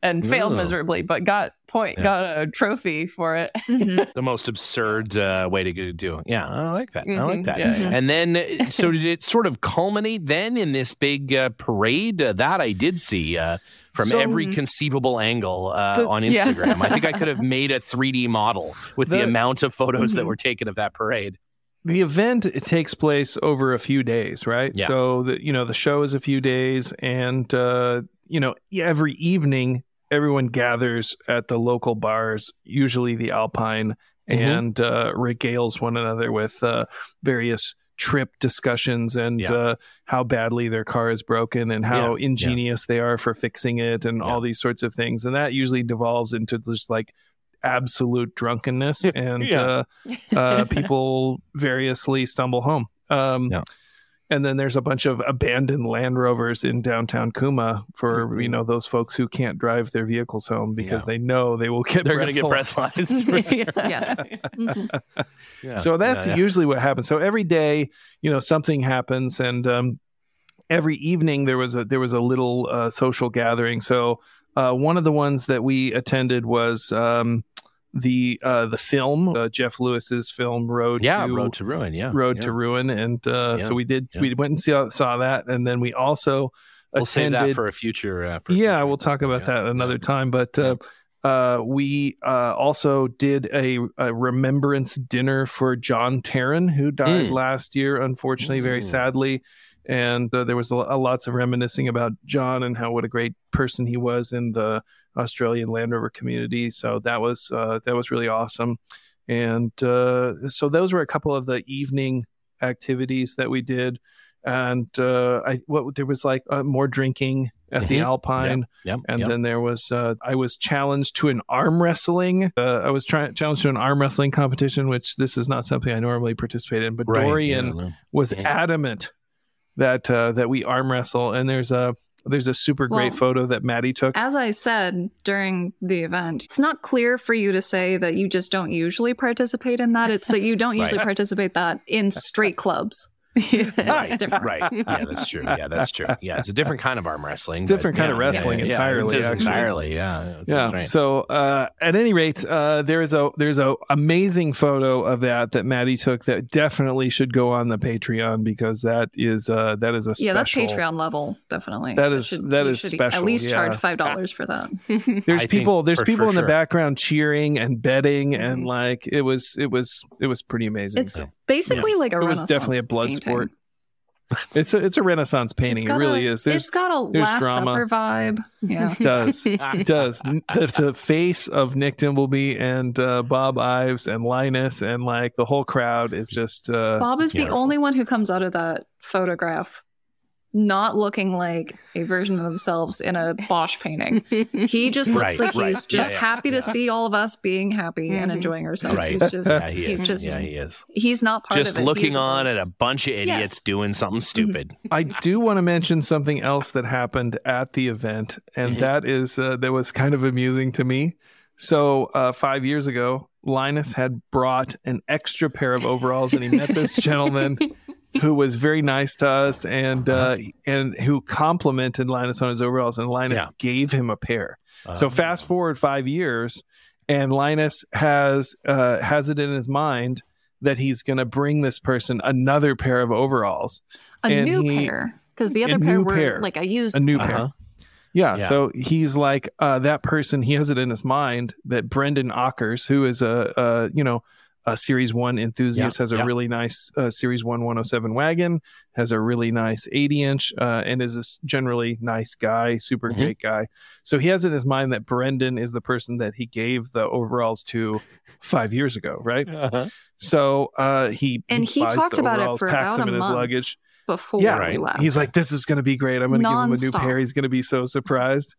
and failed Ooh. miserably, but got point Yeah. got a trophy for it. <laughs> Mhm. <laughs> the most absurd uh, way to do it. Yeah, I like that. I like that. Yeah, yeah. And then, uh, <laughs> so did it sort of culminate then in this big uh, parade? Uh, that I did see uh, from So- every conceivable angle uh, The- on yeah. Instagram. I think I could have made a 3D model with the, The- amount of photos that Mhm. were taken of that parade. the event it takes place over a few days right Yeah. so the you know the show is a few days and uh you know every evening everyone gathers at the local bars usually the alpine Mhm. and uh regales one another with uh various trip discussions and Yeah. uh how badly their car is broken and how ingenious they are for fixing it and all these sorts of things and that usually devolves into just like absolute drunkenness <laughs> and uh uh, people <laughs> variously stumble home. Um, Yeah. And then there's a bunch of abandoned Land Rovers in downtown Cooma for Mhm. you know those folks who can't drive their vehicles home because Yeah. they know they will get <laughs> They're going to get breathalyzed. breathalyzed. <laughs> Yes. <laughs> Mhm. Yeah. So that's Yeah, yeah. usually what happens. So every day, you know, something happens, and um, every evening there was a there was a little uh, social gathering. So uh, one of the ones that we attended was um, the uh, the film uh, Jeff Lewis's film Road yeah, to Road to Ruin. Yeah. Road yeah. to Ruin, and uh, Yeah. so we did. Yeah. We went and saw, saw that, and then we also We'll save attended. that for a future. Uh, for a yeah, future we'll talk about that another time. But uh, uh, we uh, also did a, a remembrance dinner for John Tarrant, who died Mm. last year, unfortunately, very Mm. sadly. And uh, there was a, a lots of reminiscing about John and how what a great person he was in the Australian Land Rover community. So that was uh, that was really awesome. And uh, so those were a couple of the evening activities that we did. And uh, I what there was like uh, more drinking at the Mhm. Alpine. Yep. And yep. then there was, uh, I was challenged to an arm wrestling. Uh, I was trying challenged to an arm wrestling competition, which this is not something I normally participate in. But Right, Dorian yeah, was Mhm. adamant that uh, that we arm wrestle. And there's a there's a super great Well, photo that Maddie took. As I said during the event, it's not clear for you to say that you just don't usually participate in that. It's that you don't <laughs> usually Right. participate that in straight clubs. <laughs> right, different. right. Yeah, that's true. Yeah, that's true. Yeah, it's a different kind of arm wrestling. It's different but, kind of wrestling yeah, yeah, entirely, it is actually. Entirely, yeah. That's, yeah. that's right. So uh, at any rate, uh, there is a there's a amazing photo of that that Maddie took that definitely should go on the Patreon because that is uh, that is a special. Yeah, that's Patreon level, definitely. That is- that you is should special, At least yeah. charge five dollars for that. <laughs> There's I people there's for- people for in the background cheering and betting and Mhm. like it was it was it was pretty amazing. It's Basically, Yes. like a It was definitely a blood painting. sport. It's a it's a Renaissance painting. It really a, is. There's, it's got a Last drama. Supper vibe. Yeah. it does <laughs> it does the, the face of Nick Dimbleby and uh, Bob Ives and Linus and like the whole crowd is just uh, Bob is the only one who comes out of that photograph not looking like a version of themselves in a Bosch painting. He <laughs> just looks Right, like right. he's just Yeah, yeah, happy yeah. to see all of us being happy and Mhm. enjoying ourselves. Right. He's just yeah, he he's is. just yeah, he is. he's not part Just of it. looking He's on above. at a bunch of idiots Yes. Mm-hmm. doing something stupid. I do want to mention something else that happened at the event, and Mhm. that is uh, that was kind of amusing to me. So uh, five years ago, Linus had brought an extra pair of overalls, and he met this gentleman <laughs> who was very nice to us, and uh, and who complimented Linus on his overalls, and Linus Yeah. gave him a pair. So Uh, fast forward five years, and Linus has uh, has it in his mind that he's going to bring this person another pair of overalls. a and new he- pair because the other pair were pair. like I used. a new Uh-huh. pair. Yeah, Yeah. so he's like uh, that person. He has it in his mind that Brendan Ockers, who is a, a you know a Series One enthusiast, Yeah, has a yeah. really nice uh, Series One 107 wagon, has a really nice 80 inch, uh, and is a generally nice guy, super Mhm. great guy. So he has it in his mind that Brendan is the person that he gave the overalls to five years ago, right? uh-huh. So uh, he And he buys talked the about it for packs about them a in his month. luggage. before Yeah, right. left. He's like, "This is going to be great. I'm going to give him a new pair. He's going to be so surprised."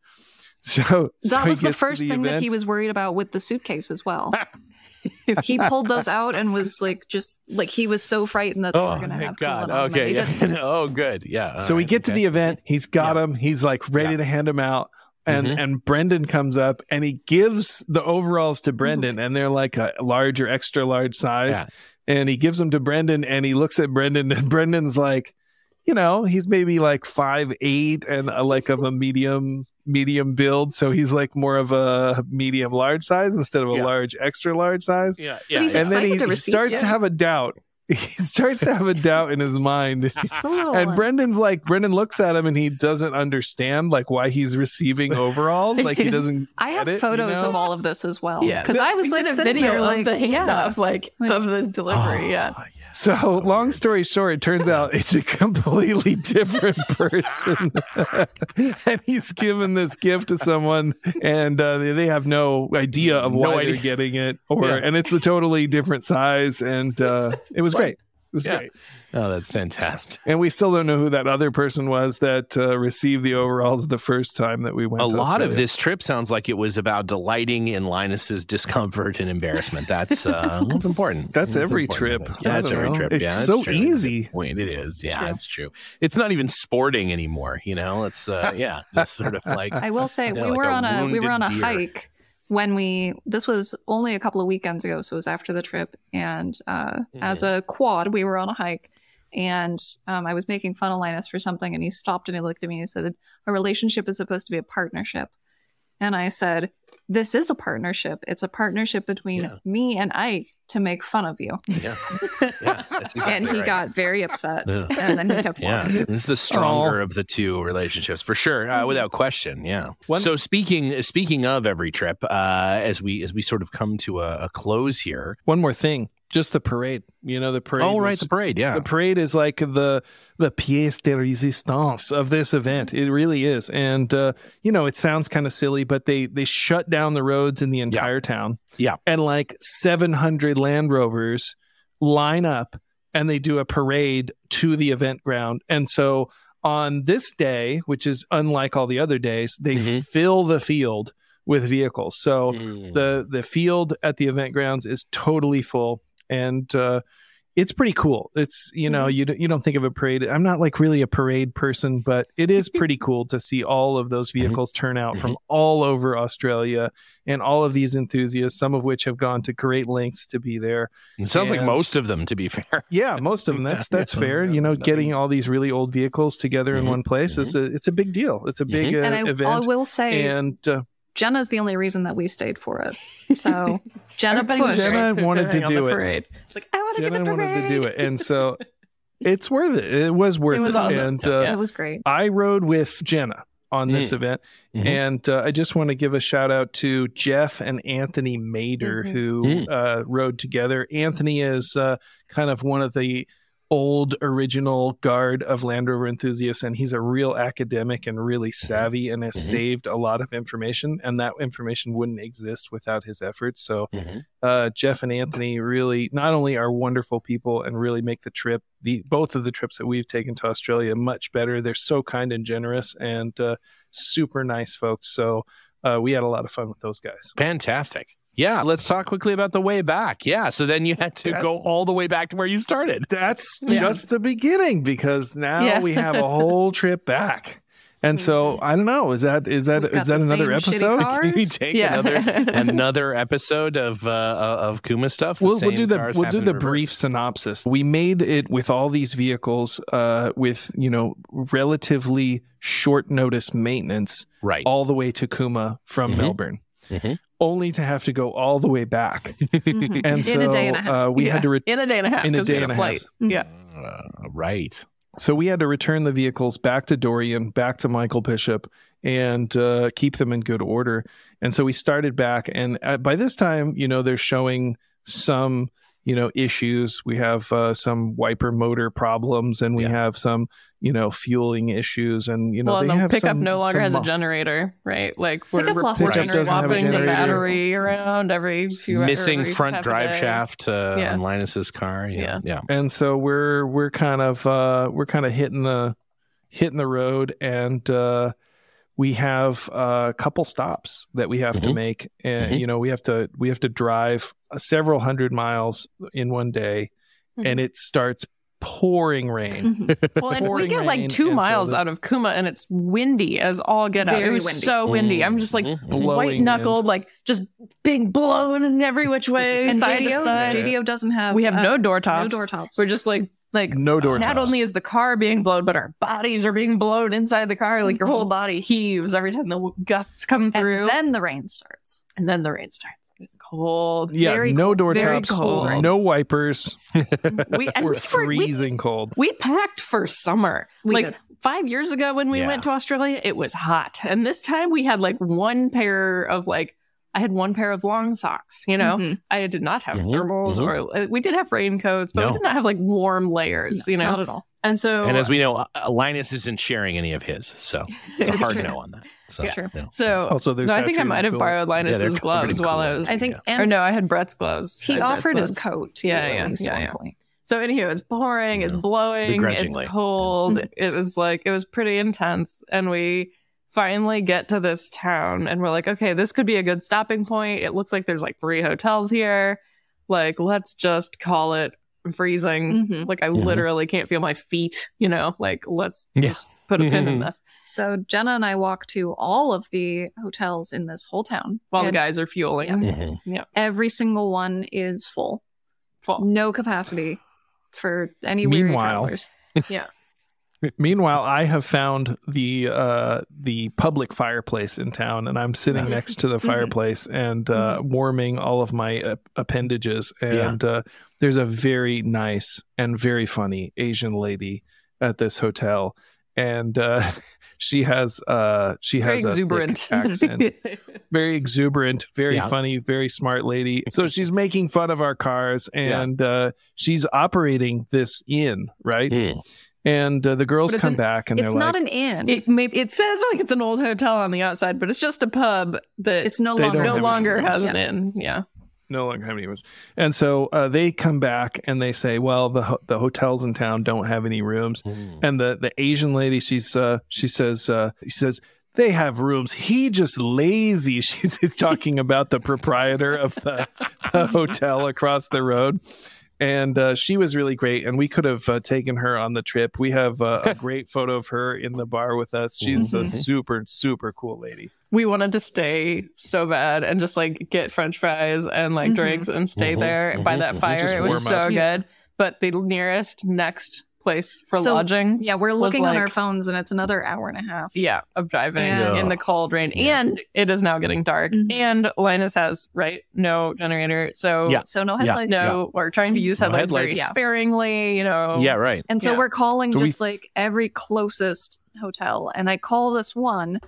So <laughs> so that he was the gets to first thing that he was worried about with the suitcase as well. <laughs> <laughs> he pulled those out and was like, just like he was so frightened that they were Oh, going to have thank God. coolant on them, Okay. Yeah. <laughs> oh, good. Yeah. So all we right, get to the event. He's got Yeah. him. He's like ready Yeah. to hand him out. And Mhm. and Brendan comes up and he gives the overalls to Brendan, and they're like a large or extra large size. Yeah. And he gives them to Brendan, and he looks at Brendan, and <laughs> Brendan's like, you know, he's maybe like five eight and a, like of a medium medium build, so he's like more of a medium large size instead of a Yeah. large extra large size. Yeah. But Yeah. and then he, to he starts it. to have a doubt. <laughs> He starts to have a doubt in his mind. <laughs> Just a little And one. Brendan's like, Brendan looks at him and he doesn't understand like why he's receiving overalls. Like he <laughs> doesn't. I have get it, you photos know? of all of this as well. Yeah, because I was like a sitting video there, like, of the handoff, like Like- of the delivery. Oh, yeah, Oh, yes. So, long story short, it turns out <laughs> it's a completely different <laughs> person, <laughs> and he's given this gift to someone, and uh, they, they have no idea of No why idea. they're getting it, or Yeah. and it's a totally different size, and uh, it was great. It was Yeah. great. Oh, that's fantastic. And we still don't know who that other person was that uh, received the overalls the first time that we went. A to lot of this trip sounds like it was about delighting in Linus's discomfort and embarrassment. That's uh, <laughs> that's important. That's every important, trip. Yeah, that's every know. trip. It's yeah, that's so true. easy. Point. It is. yeah, true. it's true. It's not even sporting anymore. You know, it's uh, <laughs> yeah, just sort of like <laughs> I will say Yeah, we like were a on a we were on a deer. hike when we this was only a couple of weekends ago, so it was after the trip. And uh, Mm-hmm. as a quad, we were on a hike, and um, I was making fun of Linus for something, and he stopped and he looked at me and he said, "A relationship is supposed to be a partnership," and I said. This is a partnership. It's a partnership between Yeah. me and Ike to make fun of you. yeah, yeah. <laughs> Exactly and he right. got very upset. Yeah. And then he kept Yeah, walking. this is the stronger of the two relationships for sure, uh, without question. Yeah. One- so speaking speaking of every trip, uh, as we as we sort of come to a, a close here. One more thing, just the parade. You know, the parade. oh, right, was- the parade. Yeah. the parade is like the the pièce de résistance of this event. It really is, and uh, you know, it sounds kind of silly, but they they shut down the roads in the entire town. Yeah. and like seven hundred Land Rovers line up, and they do a parade to the event ground, and so. On this day, which is unlike all the other days, they Mhm. fill the field with vehicles. So Mm. the the field at the event grounds is totally full and uh it's pretty cool. It's you know you, don't- you don't think of a parade i'm not like really a parade person but it is <laughs> pretty cool to see all of those vehicles turn out from all over australia and all of these enthusiasts some of which have gone to great lengths to be there. It sounds like most of them, to be <laughs> fair. yeah most of them. That's <laughs> that's fair you know getting all these really old vehicles together in Mhm. one place is a it's a big deal. It's a big uh, And I, I will say, and uh, Jenna's the only reason that we stayed for it. So <laughs> Jenna pushed. Jenna wanted to do it. Parade. It's like I want to get Jenna the parade. wanted to do it, and so <laughs> it's worth it. It was worth it. It was awesome. And uh, It was great. I rode with Jenna, on this Mm. event. Mhm. And uh, I just want to give a shout out to Jeff and Anthony Mader, Mhm. who Mm. uh, rode together. Anthony is uh, kind of one of the old original guard of Land Rover enthusiasts, and he's a real academic and really savvy and has Mhm. saved a lot of information. And that information wouldn't exist without his efforts. So Mhm. uh, Jeff and Anthony really not only are wonderful people and really make the trip, the both of the trips that we've taken to Australia much better. They're so kind and generous and uh, super nice folks. So uh, we had a lot of fun with those guys. Fantastic. Yeah, let's talk quickly about the way back. Yeah, so then you had to That's- go all the way back to where you started. That's Yeah. just the beginning because now Yeah. we have a whole <laughs> trip back. And so I don't know. Is that is that We've is got that another episode? <laughs> Can we take Yeah. another <laughs> another episode of uh, of Cooma stuff? We'll, we'll do the we'll do the in reverse? brief synopsis. We made it with all these vehicles, uh, with you know relatively short notice maintenance, right. all the way to Cooma from Mhm. Melbourne, Mhm. only to have to go all the way back. Mhm. <laughs> And in so a day and a half. Uh, we Yeah. had to re- in a day and a half. in a 'cause we day had and a flight. half. Yeah. Uh, right. So we had to return the vehicles back to Dorian, back to Michael Bishop, and uh, keep them in good order. And so we started back, and uh, by this time, you know, they're showing some, you know, issues. We have uh, some wiper motor problems, and we Yeah. have some, you know, fueling issues, and you know, well, they the have pickup some- no longer some has a generator, right? Like we're, Pickup we're, lost we're a just generator. Doesn't have a swapping the generator. battery around every few Missing every front drive shaft uh, Yeah. on Linus's car. Yeah. Yeah. and so we're we're kind of uh we're kind of hitting the hitting the road and uh we have a couple stops that we have to Mhm. make and Mhm. you know we have to we have to drive several hundred miles in one day and it starts pouring rain. <laughs> Well, and we get like two and so miles the- out of Cooma, and it's windy as all get out. It was windy. so windy. I'm just like Mhm. White knuckled, like just being blown in every which way, and side to JDO, side. JDO doesn't have. we have uh, no door tops. no door tops. We're just like like no door not tops. only is the car being blown, but our bodies are being blown inside the car. Like your whole body heaves every time the gusts come through, and then the rain starts. and then the rain starts. It's cold. yeah very no cold, door very tops cold. no wipers <laughs> We and we're we, for, we, freezing cold we packed for summer. We like did. five years ago when we Yeah. went to Australia, it was hot. And this time we had like one pair of like, I had one pair of long socks, you know? Mhm. I did not have Mhm, thermals mhm. or uh, we did have raincoats, but No. we did not have like warm layers, you know? Not at all. And so, And as we know, uh, Linus isn't sharing any of his, so <laughs> it's a hard true. no on that. So, It's true. no. so also there's no, I think I might have coolant. borrowed Linus's they're pretty gloves while I was, I think, Yeah. or no, I had Brett's gloves. He had Brett's offered his coat. To Yeah, yeah, at least yeah, one yeah. point. So anywho, it's pouring, it's Yeah. blowing, it's cold. It was like it was pretty intense, and we finally get to this town, and we're like, okay, this could be a good stopping point. It looks like there's like three hotels here. Like, let's just call it. I'm freezing. Mhm. Like, I Mhm. literally can't feel my feet. You know, like let's Yeah. just put a pin in this So Jenna and I walk to all of the hotels in this whole town. while the guys are fueling. Mhm. Yeah. Every single one is full. Full. No capacity for any weary travelers. travelers. Meanwhile, I have found the uh, the public fireplace in town, and I'm sitting Nice. next to the Mhm. fireplace and uh, warming all of my uh, appendages. Yeah. And uh, there's a very nice and very funny Asian lady at this hotel, and uh, <laughs> she has uh, she Very has a exuberant accent, <laughs> very exuberant, very Yeah. funny, very smart lady. So she's making fun of our cars, and uh, she's operating this inn, right? Mm. And uh, the girls come an- back and It's they're not like, an inn. It maybe it says like it's an old hotel on the outside, but it's just a pub that it's no longer no longer any has an inn. Yeah. no longer have any rooms. And so uh, they come back and they say, well, the ho- the hotels in town don't have any rooms. Mm. And the the Asian lady, she's uh, she says uh, she says they have rooms. He just lazy. <laughs> She's she's talking about the proprietor of the, the hotel across the road. And uh, she was really great, and we could have uh, taken her on the trip. We have uh, a <laughs> great photo of her in the bar with us. She's a Mhm. super, super cool lady. We wanted to stay so bad and just like get French fries and like Mhm. drinks and stay Mhm, there by mhm, that mhm. fire. It was warm so up. Yeah. good. But the nearest next place for So, lodging, yeah, we're was looking on our phones and it's another hour and a half. yeah, of driving Yeah. in the cold rain. Yeah. And it is now getting dark. Mhm. And Linus has, right, no generator. So Yeah. So no Yeah. headlights. no, we're trying to use No headlights, very headlights. sparingly, you know. Yeah, right. And so Yeah. we're calling So we- just like every closest hotel, and I call this one,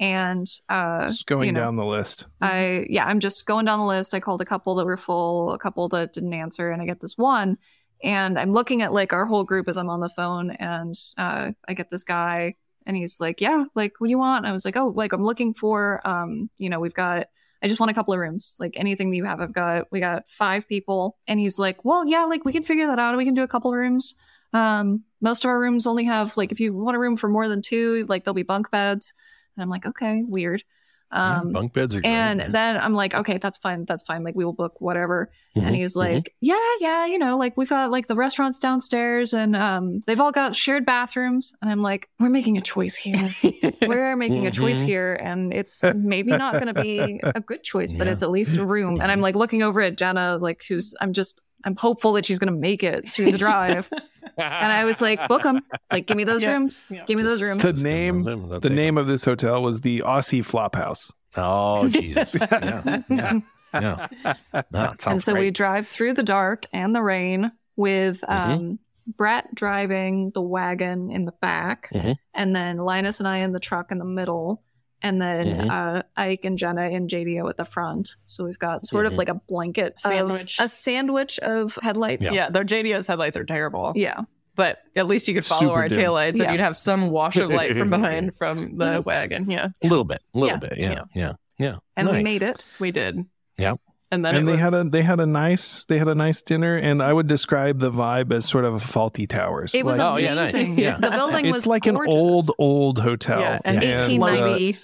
and uh, Just going you know, down the list. I yeah, I'm just going down the list. I called a couple that were full, a couple that didn't answer, and I get this one. And I'm looking at like our whole group as I'm on the phone, and uh, I get this guy, and he's like, "Yeah, like, what do you want?" I was like, "Oh, like I'm looking for, um, you know, we've got, I just want a couple of rooms, like anything that you have. I've got, we got five people." And he's like, "Well, yeah, like we can figure that out. We can do a couple of rooms. Um, most of our rooms only have like if you want a room for more than two, like there'll be bunk beds." And I'm like, "Okay, weird." Yeah, Um, bunk beds are great. and then I'm like, okay, that's fine. That's fine. Like, we will book whatever. Mhm, And he was mhm. like, yeah, yeah, you know, like we've got like the restaurants downstairs and um, they've all got shared bathrooms. And I'm like, we're making a choice here. <laughs> we're making a choice Mhm. here. And it's maybe not going to be a good choice, but Yeah. it's at least a room. And I'm like looking over at Jenna, like, who's, I'm just, I'm hopeful that she's going to make it through the drive. <laughs> and I was like, book them. Like, give me those Yeah. rooms. Yeah. Give me those rooms. The name, the name of this hotel was the Aussie Flophouse. Oh <laughs> Jesus! Yeah, yeah, yeah. No, and so we drive through the dark and the rain with Mhm. um, Brett driving the wagon in the back, Mhm. and then Linus and I in the truck in the middle, and then Mhm. uh, Ike and Jenna and JDO at the front. So we've got sort Mhm. of like a blanket of- Sandwich. a sandwich of headlights. Yeah, their JDO's headlights are terrible. Yeah. But at least you could follow Super our dim. taillights Yeah. and you'd have some wash of light from <laughs> behind from the wagon. Yeah, a little bit, a little Yeah. bit. Yeah, yeah, yeah. and we made it. we did. Yeah. And then and it they had a they had a nice they had a nice dinner, and I would describe the vibe as sort of a Fawlty Towers. It was Oh, yeah, nice. amazing. Yeah. The building it's was like gorgeous. an old old hotel. Yeah, and Yeah. eighteen And,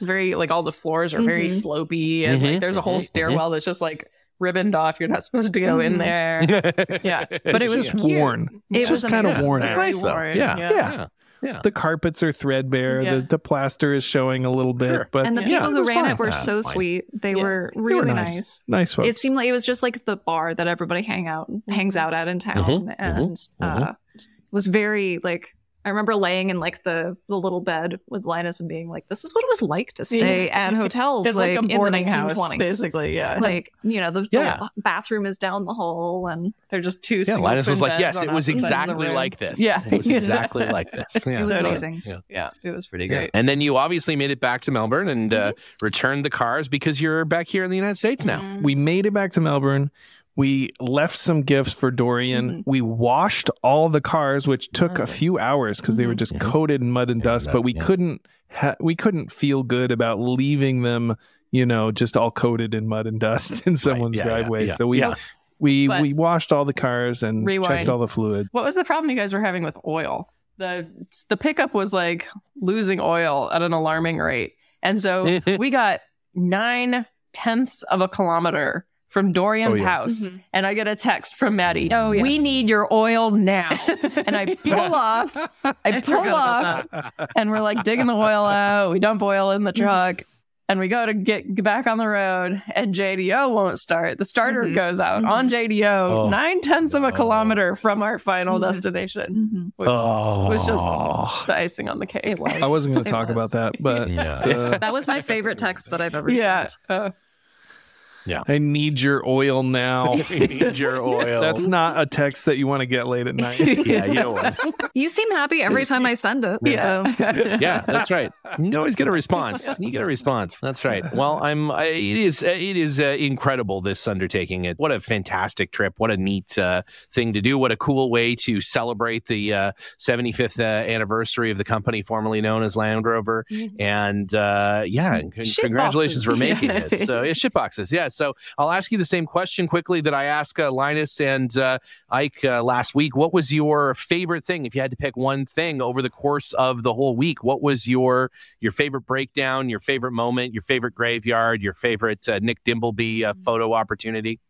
uh, very like all the floors are very Mhm. slopey, and Mhm, like there's a whole mhm, stairwell that's just like ribboned off. You're not supposed to go in Mhm. there. <laughs> Yeah, but it was just cute. worn. It was just kind of worn That's out. nice though. Worn, Yeah, yeah. yeah, yeah. The carpets are threadbare. Yeah. The the plaster is showing a little bit, Sure. but And the Yeah. people it who was ran fine. it were Yeah, so fine. sweet. They Yeah. were they were really nice. nice. nice folks. It seemed like it was just like the bar that everybody hang out hangs out at in town, Mhm, and mhm, uh, was very like. I remember laying in like the the little bed with Linus and being like, "This is what it was like to stay at <laughs> hotels, It's like, like, a boarding in the house, 1920s." basically. Yeah, <laughs> Like you know, the, Yeah. the bathroom is down the hall, and they're just two. Yeah, Linus was like, "Yes, it was opposite sides of the exactly like this. Yeah, it was <laughs> exactly like this. Yeah. it was Totally. amazing. Yeah. Yeah, it was pretty Yeah. great. And then you obviously made it back to Melbourne and uh, returned the cars because you're back here in the United States now. Mhm. we made it back to Melbourne. We left some gifts for Dorian. Mhm. We washed all the cars, which took a few hours because they were just Mhm. coated in mud and Yeah, dust. that- But we yeah. couldn't ha- we couldn't feel good about leaving them, you know, just all coated in mud and dust <laughs> in someone's yeah, yeah, driveway. yeah, so we yeah. we But- we washed all the cars and Rewind. checked all the fluid. What was the problem you guys were having with oil? The the pickup was like losing oil at an alarming rate, and so <laughs> we got nine tenths of a kilometer from Dorian's Oh, yeah. house, Mhm. and I get a text from Maddie. Oh, yes. we need your oil now. <laughs> and I pull off, I pull off, and we're like digging the oil out. We dump oil in the truck. And we go to get, get back on the road, and JDO won't start. The starter Mhm. goes out Mhm. on JDO, nine tenths of a kilometer from our final Mhm. destination. Mhm. Which Oh, was just the icing on the cake. It was. I wasn't going to talk was. about that, but Yeah. uh, That was my favorite text that I've ever Yeah. sent. Uh, I need your oil now. <laughs> You need your <laughs> oil. That's not a text that you want to get late at night. <laughs> yeah, you don't want. You seem happy every time I send it. yeah. So yeah, that's right. You always get a response. You get a response. That's right. Well, I'm. I, it is. uh, It is uh, incredible. This undertaking. It. What a fantastic trip. What a neat uh, thing to do. What a cool way to celebrate the uh, 75th uh, anniversary of the company formerly known as Land Rover. And uh, yeah, and con- congratulations boxes. for making Yeah. it. So yeah, shit boxes. Yeah. So I'll ask you the same question quickly that I asked uh, Linus and uh, Ike uh, last week. What was your favorite thing? If you had to pick one thing over the course of the whole week, what was your your favorite breakdown, your favorite moment, your favorite graveyard, your favorite uh, Nick Dimbleby uh, photo opportunity?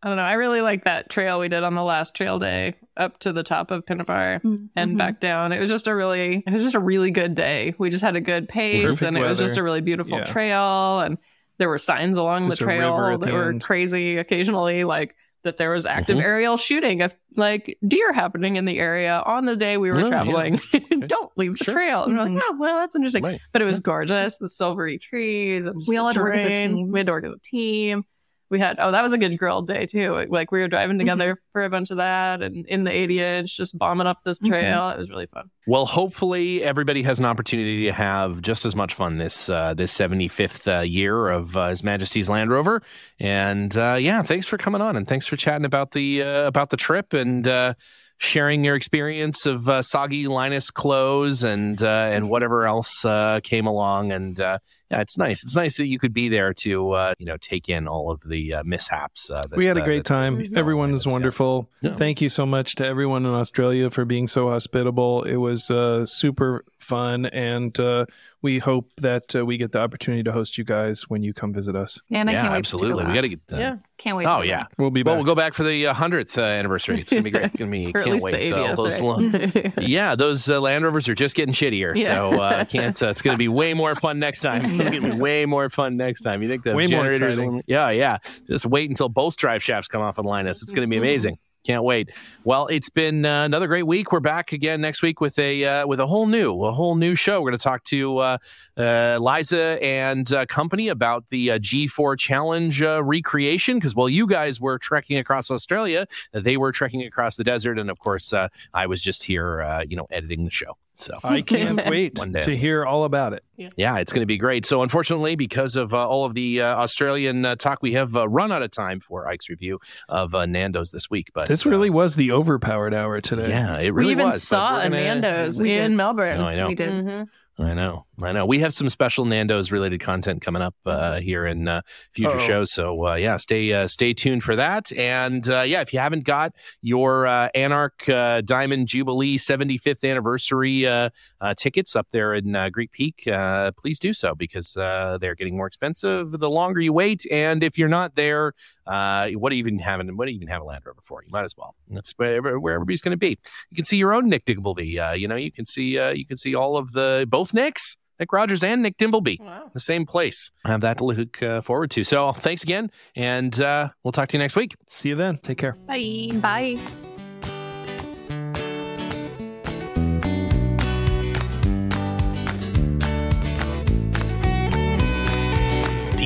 I don't know. I really like that trail we did on the last trail day up to the top of Pinnibar and Mhm. back down. It was just a really, it was just a really good day. We just had a good pace Perfect and it was just a really beautiful Yeah. trail. And there were signs along Just the trail that the were end. crazy occasionally, like that there was active Mhm. aerial shooting of like deer happening in the area on the day we were Oh, yeah. traveling. <laughs> Don't leave the Sure. trail. And we're like, Mhm. oh, well, that's interesting. Right. But it was gorgeous. The silvery trees and We all had to work as a team. We had to work as a team. We had oh that was a good girl day too. Like we were driving <laughs> together for a bunch of that and in the 80 inch just bombing up this trail. Mm-hmm. it was really fun. Well hopefully everybody has an opportunity to have just as much fun this uh, this 75th uh, year of uh, his majesty's land rover. And uh, yeah thanks for coming on and thanks for chatting about the uh, about the trip and uh, sharing your experience of uh, soggy Linus clothes and uh, and whatever else uh, came along. And uh, yeah, it's nice. It's nice that you could be there to uh, you know take in all of the uh, mishaps. That, we had a great time. Everyone was wonderful. Yeah. Thank you so much to everyone in Australia for being so hospitable. It was super fun and we hope that uh, we get the opportunity to host you guys when you come visit us. And I yeah, can't wait absolutely. To we got to get. Uh, yeah, can't wait. Oh yeah, we'll be. Back. Well, we'll go back for the uh, hundredth uh, anniversary. It's gonna be great. It's <laughs> gonna be. can't wait. So those, right? <laughs> yeah, those uh, Land Rovers are just getting shittier. Yeah. So I can't. it's gonna be way more fun next time. <laughs> It's gonna be way more fun next time. You think the way generators? More yeah, yeah. Just wait until both drive shafts come off on Linus. It's gonna be mm-hmm. amazing. Can't wait. Well, it's been uh, another great week. We're back again next week with a uh, with a whole new a whole new show. We're going to talk to uh, uh, Liza and uh, company about the uh, G4 Challenge recreation because while you guys were trekking across Australia, they were trekking across the desert, and of course, I was just here, you know, editing the show. So I <laughs> can't wait to hear all about it. Yeah, yeah it's going to be great. So unfortunately, because of uh, all of the uh, Australian uh, talk, we have uh, run out of time for Ike's review of uh, Nando's this week. But this really uh, was the overpowered hour today. Yeah, it really was. we even was. saw a Nando's in Melbourne. No, I know. We did. Mm-hmm. I know, I know. We have some special Nando's related content coming up uh, here in uh, future Uh-oh. shows. So uh, yeah, stay uh, stay tuned for that. And uh, yeah, if you haven't got your uh, ANARC Diamond Jubilee 75th anniversary tickets up there in Greek Peak, please do so because they're getting more expensive the longer you wait. And if you're not there, what do you even have? What do you even have a Land Rover for? You might as well. That's where, where everybody's going to be. You can see your own Nick Dimbleby. you know, you can see you can see all of the both both Nicks. Nick Rogers and Nick Dimbleby, wow. the same place. I have that to look uh, forward to. So thanks again, and uh, we'll talk to you next week. See you then. Take care. Bye. Bye.